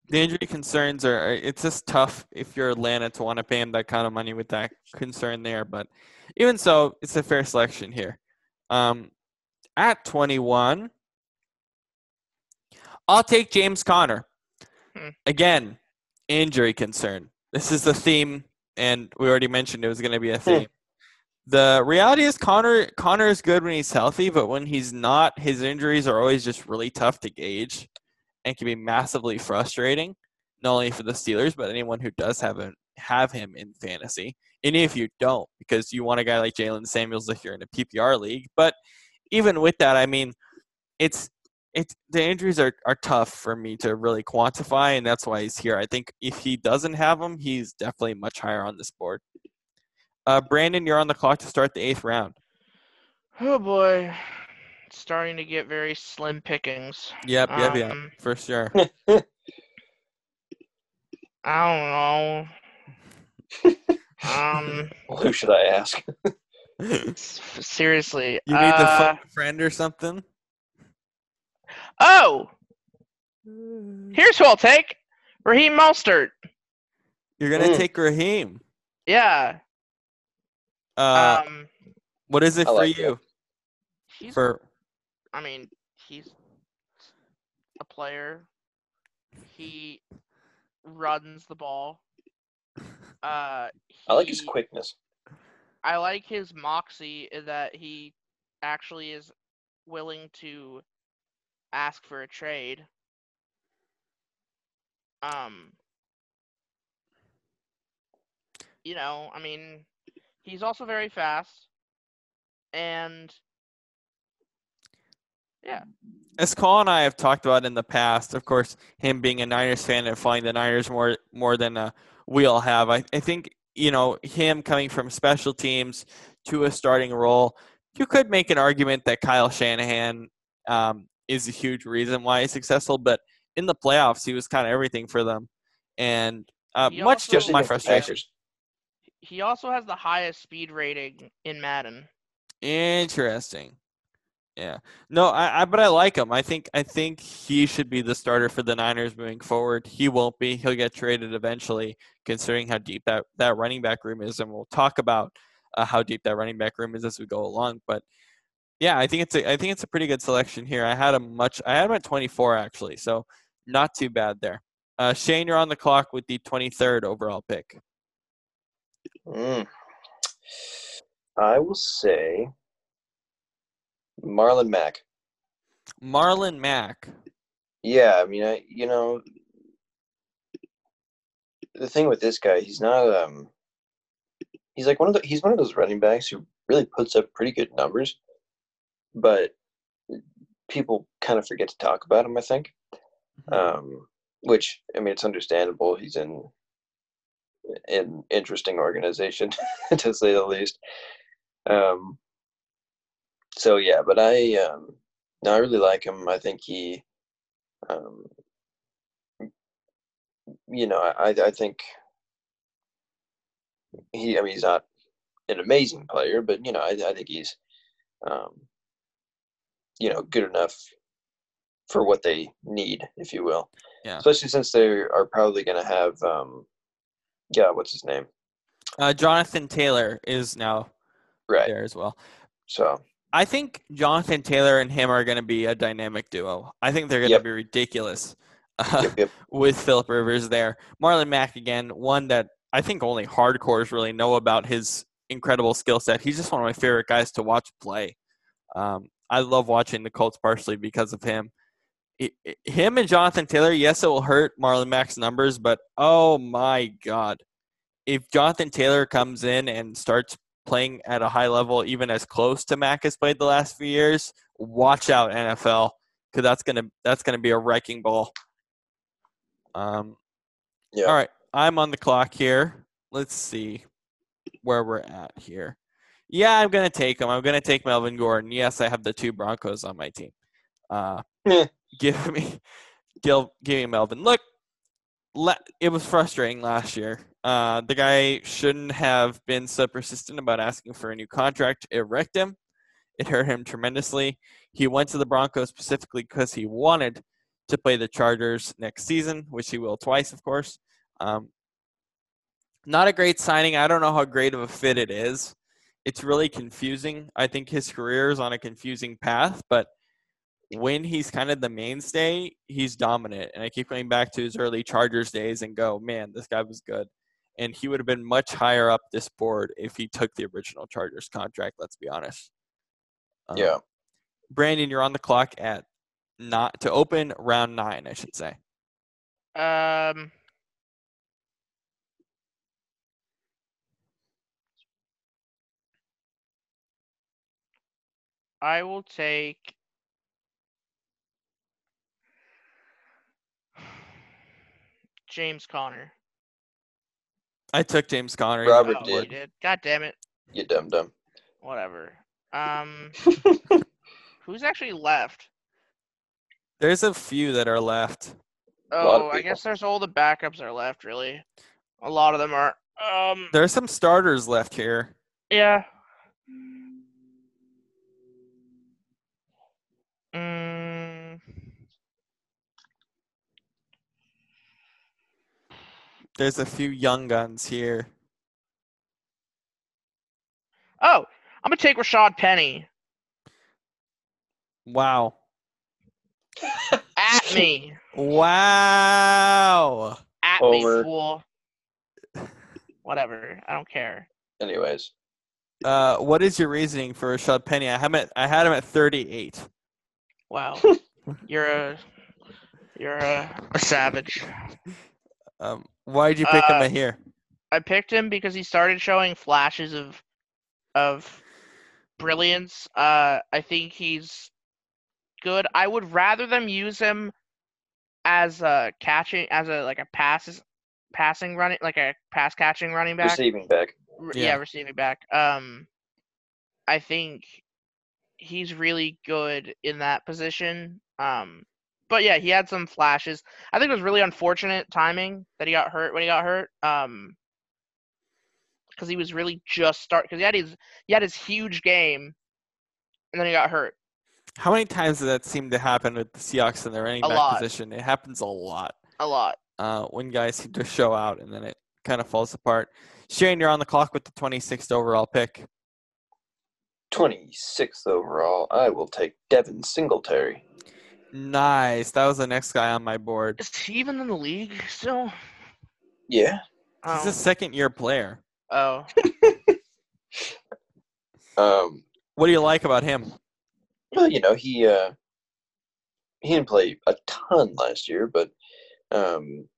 The injury concerns are, are- it's just tough if you're Atlanta to want to pay him that kind of money with that concern there. But even so, it's a fair selection here. Um, at 21, I'll take James Conner. Hmm. Again, injury concern. This is the theme, and we already mentioned it was going to be a theme. The reality is Conner Conner is good when he's healthy, but when he's not, his injuries are always just really tough to gauge and can be massively frustrating, not only for the Steelers, but anyone who does have him, have him in fantasy. And if you don't, because you want a guy like Jaylen Samuels if you're in a PPR league. But even with that, I mean, it's it's the injuries are, are tough for me to really quantify, and that's why he's here. I think if he doesn't have them, he's definitely much higher on this board. Uh, Brannan, you're on the clock to start the eighth round. oh boy it's starting to get very slim pickings Yep, yep, yep, Um, for sure. i don't know um Who should I ask? seriously You need to uh, phone a friend or something. oh here's who i'll take raheem mostert You're gonna Mm. take Raheem. yeah Uh, um what is it I for like you? he's For I mean, he's a player. He runs the ball. Uh, I like his quickness. I like his moxie in that he actually is willing to ask for a trade. Um, you know, I mean, he's also very fast, and yeah. as Cole and I have talked about in the past, of course, him being a Niners fan and following the Niners more more than uh, we all have. I, I think you know him coming from special teams to a starting role. You could make an argument that Kyle Shanahan um, is a huge reason why he's successful, but in the playoffs, he was kind of everything for them, and uh, much to my frustration. He also has the highest speed rating in Madden. Interesting. Yeah. No, I, I but I like him. I think I think he should be the starter for the Niners moving forward. He won't be. He'll get traded eventually, considering how deep that, that running back room is, and we'll talk about uh, how deep that running back room is as we go along. But yeah, I think it's a I think it's a pretty good selection here. I had him much. I had him at 24 actually, so not too bad there. Uh, Shane, you're on the clock with the 23rd overall pick. Mm. I will say Marlon Mack. Marlon Mack. Yeah, I mean, I you know, the thing with this guy, he's not um, he's like one of the he's one of those running backs who really puts up pretty good numbers, but people kind of forget to talk about him. I think, um, which I mean, it's understandable. He's in an interesting organization to say the least. Um, so yeah, but I um, no, I really like him. I think he, um, you know, I I think he. I mean, he's not an amazing player, but you know, I I think he's, um, you know, good enough for what they need, if you will. Yeah. Especially since they are probably going to have, um, yeah, what's his name? Uh, Jonathan Taylor is now Right. there as well. So I think Jonathan Taylor and him are going to be a dynamic duo. I think they're going to Yep. be ridiculous uh, yep, yep. with Philip Rivers there. Marlon Mack again, one that I think only hardcores really know about his incredible skill set. He's just one of my favorite guys to watch play. Um, I love watching the Colts partially because of him. It- it- him and Jonathan Taylor, yes, it will hurt Marlon Mack's numbers, but oh my God. If Jonathan Taylor comes in and starts playing at a high level, even as close to Mack has played the last few years, watch out NFL because that's gonna that's gonna be a wrecking ball. Um, Yeah. All right, I'm on the clock here. Let's see where we're at here. Yeah, I'm gonna take him. I'm gonna take Melvin Gordon. Yes, I have the two Broncos on my team. Uh, Yeah. give me, give, give me Melvin. Look, it was frustrating last year. Uh, the guy shouldn't have been so persistent about asking for a new contract. It wrecked him. It hurt him tremendously. He went to the Broncos specifically because he wanted to play the Chargers next season, which he will twice, of course. Um, not a great signing. I don't know how great of a fit it is. It's really confusing. I think his career is on a confusing path, but when he's kind of the mainstay, he's dominant. And I keep going back to his early Chargers days and go, man, this guy was good. And he would have been much higher up this board if he took the original Chargers contract, let's be honest. Um, Yeah. Brannan, you're on the clock at not to open round nine, I should say. Um. I will take. James Conner. I took James Conner. Robert Oh, you did. did. God damn it. You dumb dumb. Whatever. Um. who's actually left? There's a few that are left. lot of Oh, I people. guess there's all the backups are left. Really, a lot of them are. Um. There's some starters left here. Yeah. There's a few young guns here. oh, I'm gonna take Rashad Penny. Wow. At me. Wow. At me, Homer. fool. Whatever. I don't care. Anyways, Uh, what is your reasoning for Rashad Penny? I have him at, I had him at 38. Wow. you're a you're a, a savage. Um, why did you pick him Uh, at here? I picked him because he started showing flashes of of brilliance. Uh, I think he's good. I would rather them use him as a catching, as a like a passes, passing running, like a pass catching running back. receiving back. R- Yeah. yeah. receiving back. Um, I think he's really good in that position. Um, but yeah, he had some flashes. I think it was really unfortunate timing that he got hurt when he got hurt. Um, because he was really just start because he had his he had his huge game, and then he got hurt. How many times does that seem to happen with the Seahawks in their running A back lot. position? It happens a lot. A lot. Uh, when guys seem to show out and then it kind of falls apart. Shane, you're on the clock with the 26th overall pick. 26th overall. I will take Devin Singletary. Nice. That was the next guy on my board. Is he even in the league still? Yeah. He's Oh, a second year player. oh. Um. What do you like about him? Well, you know, he uh, he didn't play a ton last year, but um,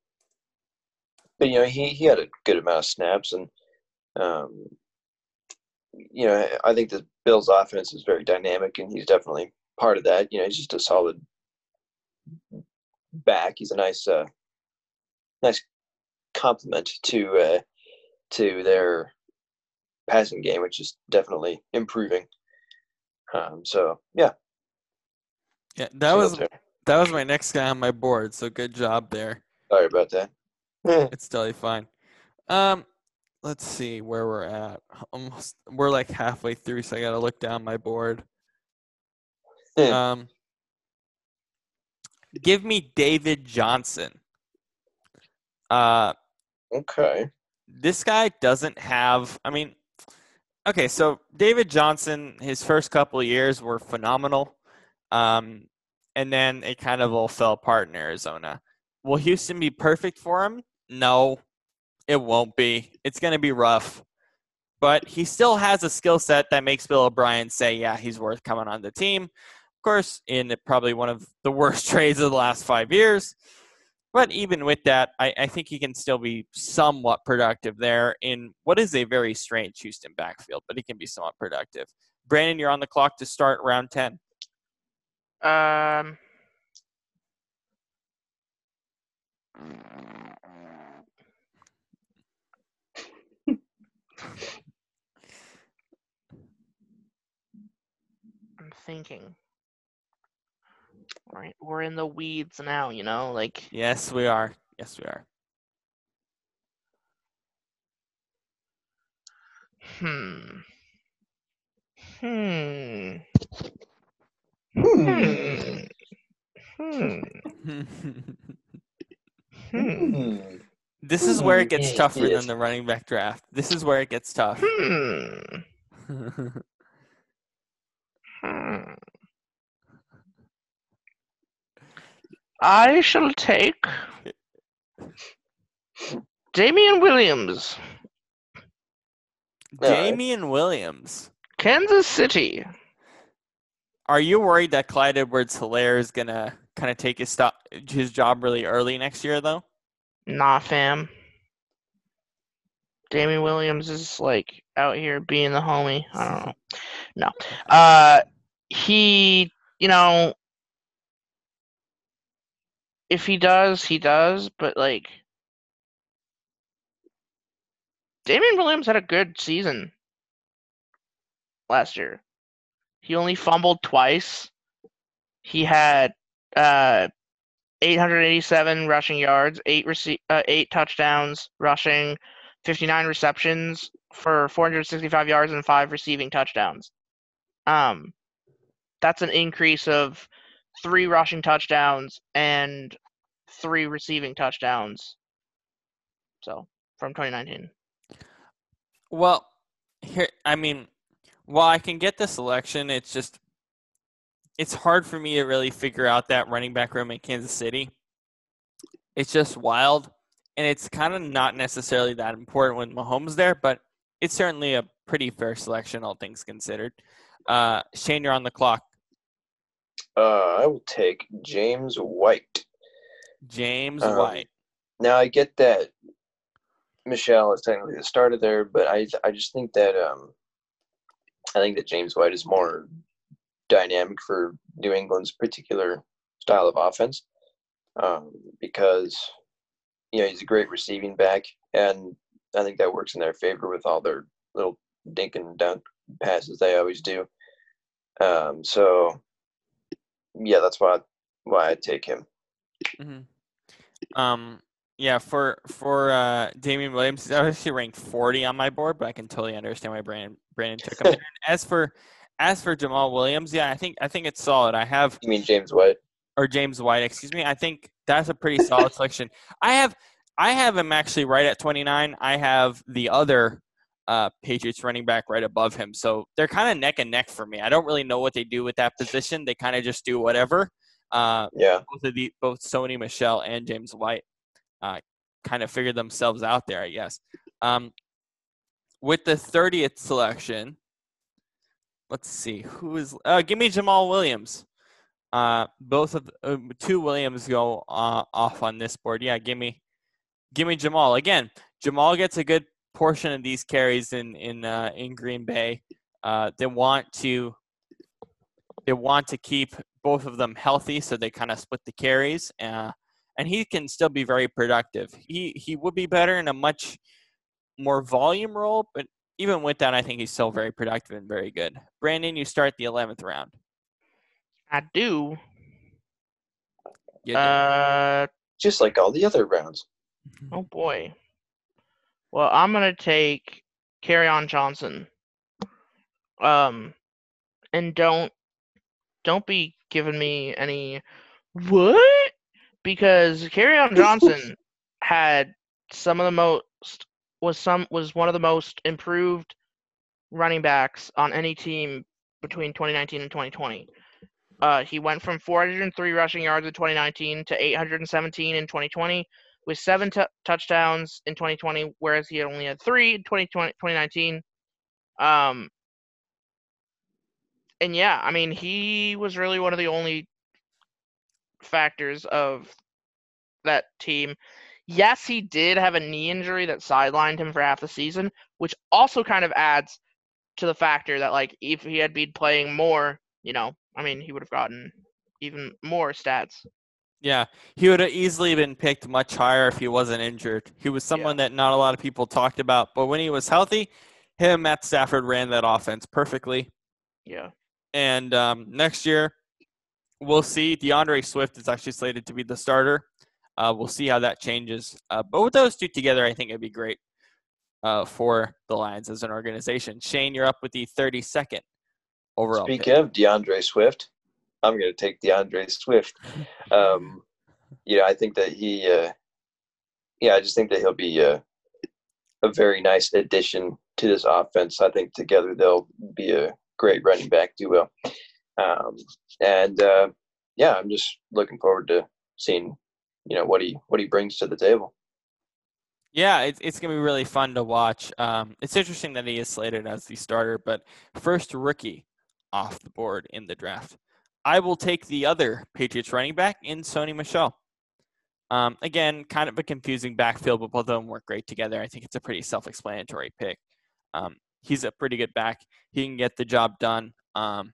but you know, he he had a good amount of snaps, and um, you know, I think the Bills' offense is very dynamic, and he's definitely part of that. You know, he's just a solid back. He's a nice uh, nice complement to uh, to their passing game, which is definitely improving. Um, so yeah, Yeah, that was that was my next guy on my board. So good job there. Sorry about that. It's totally fine. Um, let's see where we're at. Almost, we're like halfway through, so I gotta look down my board. Yeah. Um, give me David Johnson. Uh, okay. this guy doesn't have. I mean, okay, so David Johnson, his first couple of years were phenomenal, um, and then it kind of all fell apart in Arizona. Will Houston be perfect for him? No, it won't be. It's going to be rough, but he still has a skill set that makes Bill O'Brien say, "Yeah, he's worth coming on the team." Course, in probably one of the worst trades of the last five years. But even with that, I, I think he can still be somewhat productive there in what is a very strange Houston backfield, but he can be somewhat productive. Brannan, you're on the clock to start round 10. Um. I'm thinking. Right, we're in the weeds now, you know, like Yes, we are. Yes, we are. hmm. Hmm. Hmm. Hmm. Hmm. Hmm. this is where it gets Hmm, tougher yes. than the running back draft. This is where it gets tough. Hmm. Hmm. I shall take Damien Williams, All right. Damien Williams. Kansas City. Are you worried that Clyde Edwards Helaire is gonna kind of take his stop his job really early next year though? Nah, fam. Damian Williams is like out here being the homie. I don't know. No. Uh he, you know, if he does, he does, but like Damien Williams had a good season last year. He only fumbled twice. He had uh 887 rushing yards, eight rece- uh, eight touchdowns rushing, 59 receptions for 465 yards and five receiving touchdowns. Um, that's an increase of three rushing touchdowns and three receiving touchdowns. So from 2019. Well, here I mean, while I can get the selection, it's just it's hard for me to really figure out that running back room in Kansas City. It's just wild, and it's kind of not necessarily that important when Mahomes there, but it's certainly a pretty fair selection, all things considered. Uh, Shane, you're on the clock. Uh, I will take James White. James Um, White. Now I get that Michel is technically the starter there, but I I just think that um I think that James White is more dynamic for New England's particular style of offense um, because you know he's a great receiving back, and I think that works in their favor with all their little dink and dunk passes they always do. Um, so yeah, that's why why I take him. hmm Um, yeah, for for uh, Damien Williams, he's actually ranked 40 on my board, but I can totally understand why Brannan Brannan took him. As for as for Jamaal Williams, yeah, I think I think it's solid. I have You mean James White? or James White, excuse me. I think that's a pretty solid selection. I have I have him actually right at 29. I have the other uh, Patriots running back right above him. So they're kind of neck and neck for me. I don't really know what they do with that position. They kind of just do whatever. Uh, Yeah. both of the both Sony Michel and James White uh, kind of figured themselves out there, I guess. Um, with the 30th selection, let's see who is. Uh, give me Jamaal Williams. Uh, both of uh, two Williams go uh, off on this board. Yeah, give me, give me Jamaal again. Jamaal gets a good portion of these carries in in uh, in Green Bay. Uh, they want to they want to keep both of them healthy, so they kind of split the carries. Uh, and he can still be very productive. He he would be better in a much more volume role, but even with that, I think he's still very productive and very good. Brandon, you start the eleventh round. I do. You do. Uh Just like all the other rounds. oh boy. Well, I'm gonna take Kerryon Johnson. Um, and don't don't be giving me any what because Kerryon Johnson had some of the most was some was one of the most improved running backs on any team between 2019 and 2020. Uh, he went from 403 rushing yards in 2019 to 817 in 2020 with seven t- touchdowns in 2020, whereas he only had three in 2020, 2019. Um, and yeah, I mean, he was really one of the only factors of that team. Yes, he did have a knee injury that sidelined him for half the season, which also kind of adds to the factor that, like, if he had been playing more, you know, I mean, he would have gotten even more stats. Yeah, he would have easily been picked much higher if he wasn't injured. He was someone that not a lot of people talked about, but when he was healthy, him and Matt Stafford ran that offense perfectly. Yeah. And um, next year, we'll see. D'Andre Swift is actually slated to be the starter. Uh, we'll see how that changes. Uh, but with those two together, I think it'd be great uh, for the Lions as an organization. Shane, you're up with the 32nd overall. Speak pick. of D'Andre Swift, I'm going to take D'Andre Swift. Um, you know, I think that he, uh, yeah, I just think that he'll be uh, a very nice addition to this offense. I think together they'll be a great running back duo. Um, and uh, yeah, I'm just looking forward to seeing, you know, what he what he brings to the table. Yeah, it's it's gonna be really fun to watch. Um, it's interesting that he is slated as the starter, but first rookie off the board in the draft. I will take the other Patriots running back in Sony Michel. Um, again, kind of a confusing backfield, but both of them work great together. I think it's a pretty self-explanatory pick. Um, he's a pretty good back. He can get the job done. Um,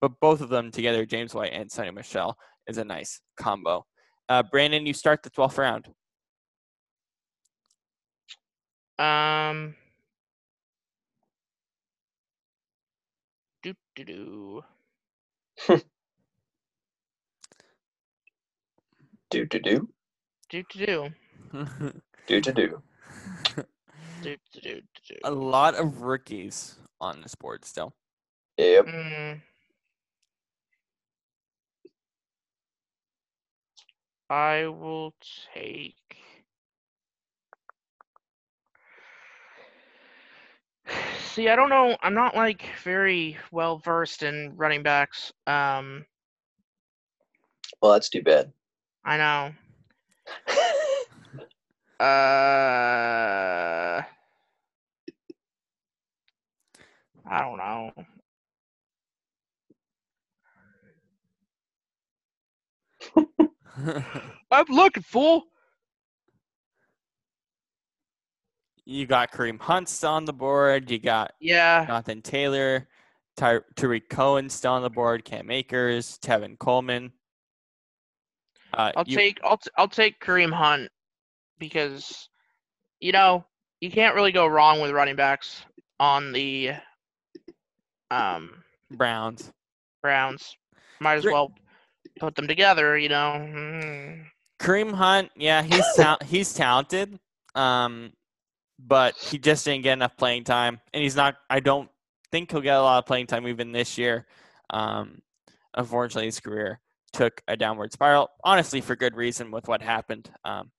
but both of them together, James White and Sony Michel, is a nice combo. Uh, Brannan, you start the 12th round. Um. Do do do. Do to do, Do do do. do to do. Do do do do. a lot of rookies on this board still. Yep. Mm. I will take. See, I don't know. I'm not like very well versed in running backs. Um, Well, that's too bad. I know. Uh, I don't know. I'm looking fool. you got Kareem Hunt still on the board. You got Yeah, Jonathan Taylor, Ty- Tarik Cohen still on the board. Cam Akers, Tevin Coleman. Uh, I'll you- take I'll t- I'll take Kareem Hunt because you know you can't really go wrong with running backs on the um Browns. Browns. Might as well put them together. You know. Mm. Kareem Hunt, yeah, he's ta- he's talented, um, but he just didn't get enough playing time, and he's not. I don't think he'll get a lot of playing time even this year. Um, unfortunately, his career took a downward spiral. Honestly, for good reason with what happened. Um,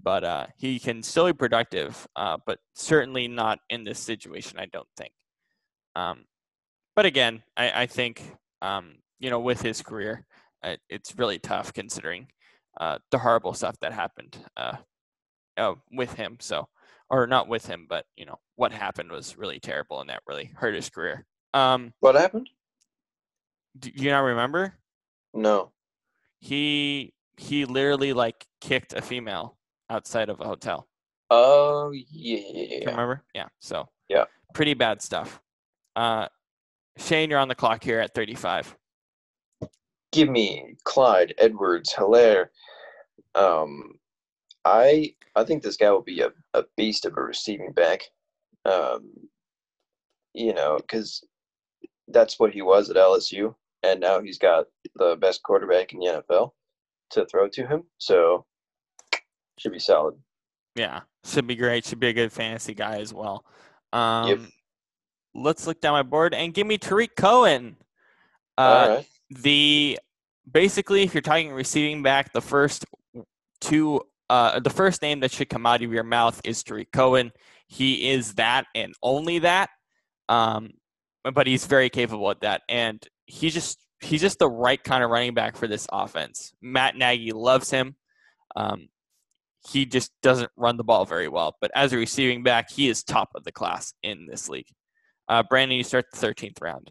but uh, he can still be productive, uh, but certainly not in this situation. I don't think. Um, but again, I, I think um, you know with his career, uh, it's really tough considering uh, the horrible stuff that happened uh, uh, with him. So, or not with him, but you know what happened was really terrible, and that really hurt his career. Um, What happened? do you not remember? No. He he literally like kicked a female outside of a hotel. Oh yeah. remember? Yeah. So Yeah. pretty bad stuff. Uh, Shane, you're on the clock here at 35. Give me Clyde Edwards Helaire. Um, I I think this guy will be a, a beast of a receiving back. Um, you know, because that's what he was at LSU, and now he's got the best quarterback in the NFL to throw to him. So should be solid. Yeah, should be great. Should be a good fantasy guy as well. Um, Let's look down my board and give me Tarik Cohen. Uh, right. the basically, if you're talking receiving back, the first two, uh, the first name that should come out of your mouth is Tarik Cohen. He is that and only that. Um, but he's very capable at that, and he's just he's just the right kind of running back for this offense. Matt Nagy loves him. Um, he just doesn't run the ball very well, but as a receiving back, he is top of the class in this league. Uh, Brannan, you start the 13th round.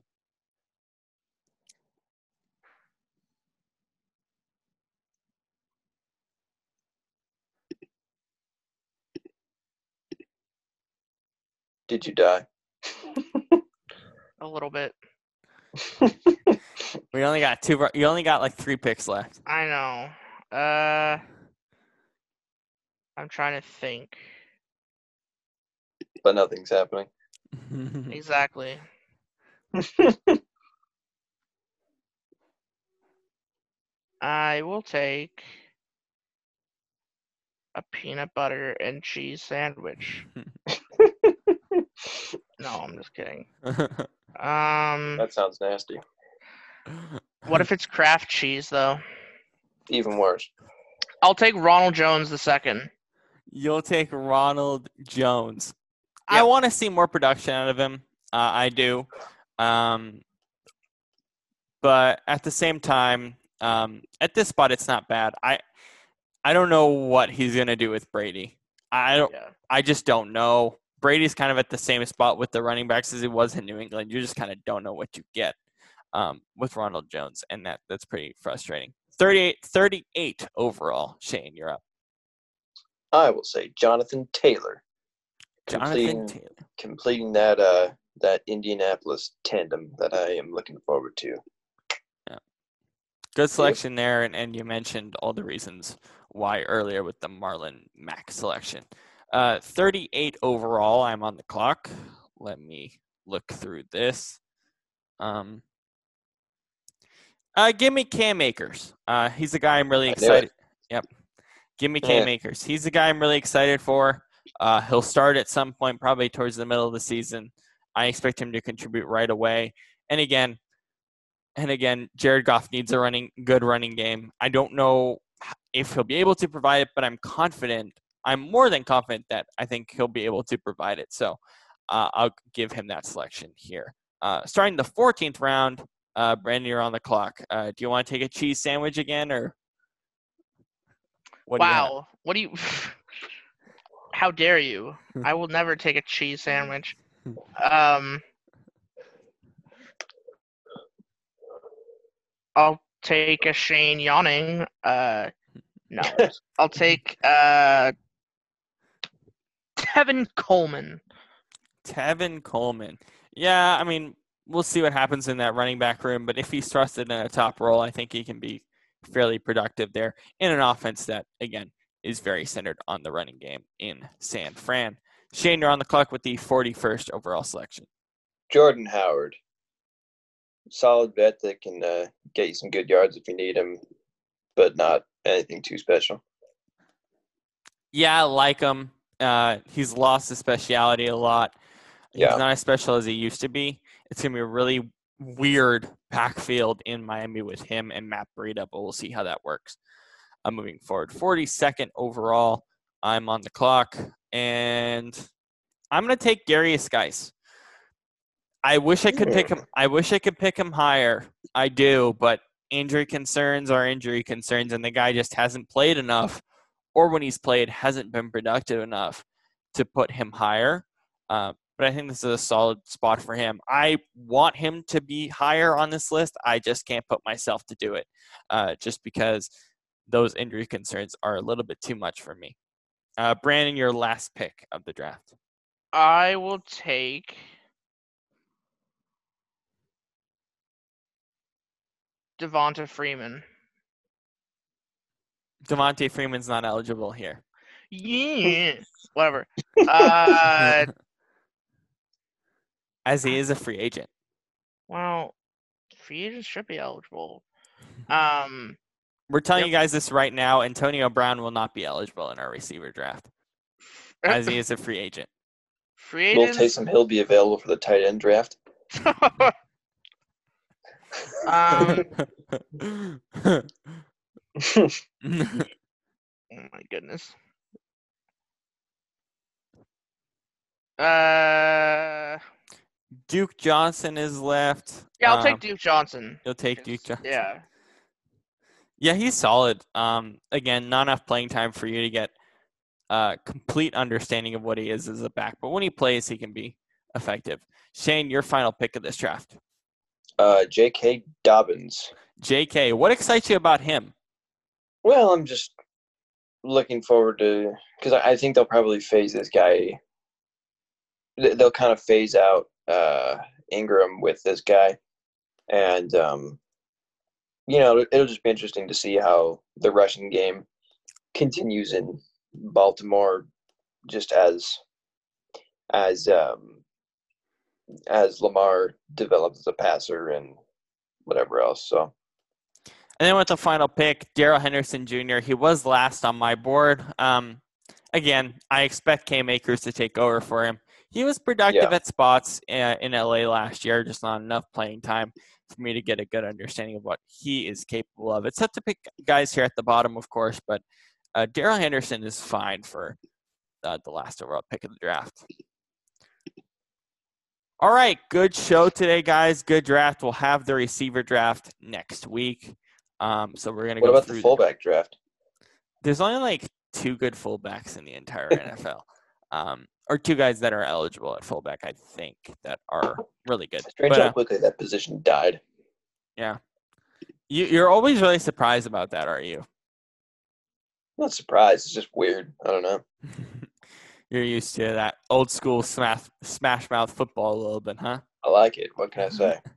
Did you die? A little bit. we only got two. You only got like three picks left. I know. Uh, I'm trying to think. But nothing's happening. exactly. I will take a peanut butter and cheese sandwich. No, I'm just kidding. Um, That sounds nasty. what if it's Kraft cheese though? Even worse. I'll take Ronald Jones the second. You'll take Ronald Jones. I Yep. want to see more production out of him. Uh, I do. Um, but at the same time, um, at this spot, it's not bad. I I don't know what he's gonna do with Brady. I don't. Yeah. I just don't know. Brady's kind of at the same spot with the running backs as he was in New England. You just kind of don't know what you get um, with Ronald Jones, and that that's pretty frustrating. 38, 38 overall. Shane, you're up. I will say Jonathan Taylor. Jonathan completing, Taylor. completing that uh that Indianapolis tandem that I am looking forward to. Good selection there, and, and you mentioned all the reasons why earlier with the Marlon Mack selection. Uh, 38 overall. I'm on the clock. Let me look through this. Um, uh, give me Cam Akers. Uh, he's a guy I'm really I knew it. excited. Yep. Give me Cam Yeah. Akers. He's the guy I'm really excited for. Uh, he'll start at some point, probably towards the middle of the season. I expect him to contribute right away. And again, and again, Jared Goff needs a running good running game. I don't know if he'll be able to provide it, but I'm confident. I'm more than confident that I think he'll be able to provide it. So uh, I'll give him that selection here. Uh, starting the 14th round, uh, Brannan, you're on the clock. Uh, do you want to take a cheese sandwich again, or what do wow. What do you? How dare you? I will never take a cheese sandwich. Um, I'll take a Shane yawning. Uh, no, I'll take uh Tevin Coleman. Tevin Coleman. Yeah, I mean, we'll see what happens in that running back room, but if he's trusted in a top role, I think he can be fairly productive there in an offense that, again, is very centered on the running game in San Fran. Shane, you're on the clock with the 41st overall selection. Jordan Howard. Solid bet that can uh, get you some good yards if you need him, but not anything too special. Yeah, I like him. Uh, he's lost his speciality a lot. He's not as special as he used to be. It's going to be a really weird backfield in Miami with him and Matt Breida, but we'll see how that works. I'm moving forward. 42nd overall. I'm on the clock, and I'm going to take Derrius Guice. I wish I could pick him. I wish I could pick him higher. I do, but injury concerns are injury concerns, and the guy just hasn't played enough, or when he's played, hasn't been productive enough to put him higher. Uh, but I think this is a solid spot for him. I want him to be higher on this list. I just can't put myself to do it, uh, just because those injury concerns are a little bit too much for me. Uh, Brannan, your last pick of the draft. I will take Devonta Freeman. Devonta Freeman's not eligible here. Yes. Whatever. Uh, As he is a free agent. well, free agents should be eligible. Um, We're telling Yep. you guys this right now. Antonio Brown will not be eligible in our receiver draft, as he is a free agent. free Will agents. Taysom Hill be available for the tight end draft? um, oh my goodness. Uh, Duke Johnson is left. yeah, I'll Um, take Duke Johnson. You'll take Duke Johnson. Yeah. Yeah, he's solid. Um, again, not enough playing time for you to get a complete understanding of what he is as a back, but when he plays, he can be effective. Shane, your final pick of this draft. Uh, J.K. Dobbins. J.K., what excites you about him? Well, I'm just looking forward to because I, I think they'll probably phase this guy. they- They'll kind of phase out uh, Ingram with this guy, and um, you know it'll just be interesting to see how the rushing game continues in Baltimore, just as as um, as Lamar develops as a passer and whatever else. So And then with the final pick, Darrell Henderson Jr. He was last on my board. Um, again, I expect Cam Akers to take over for him. He was productive Yeah. at spots uh, in LA last year, just not enough playing time for me to get a good understanding of what he is capable of. It's tough to pick guys here at the bottom, of course, but uh, Darrell Henderson is fine for uh, the last overall pick of the draft. All right, good show today, guys. Good draft. We'll have the receiver draft next week. Um, so we're gonna What go about through. the fullback draft? There's only like two good fullbacks in the entire NFL, um, or two guys that are eligible at fullback. I think that are really good. Strange But, how uh, quickly that position died. Yeah, you, you're always really surprised about that, aren't you? Not surprised. It's just weird. I don't know. you're used to that old school smash smash mouth football a little bit, huh? I like it. What can I say?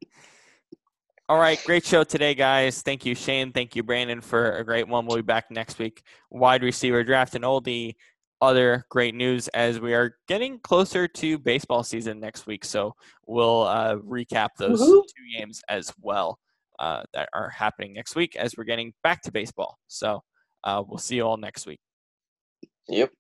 All right, great show today, guys. Thank you, Shane. Thank you, Brannan, for a great one. We'll be back next week. Wide receiver draft and all the other great news as we are getting closer to baseball season next week. So we'll uh, recap those Woohoo. two games as well uh, that are happening next week as we're getting back to baseball. So uh, we'll see you all next week. Yep.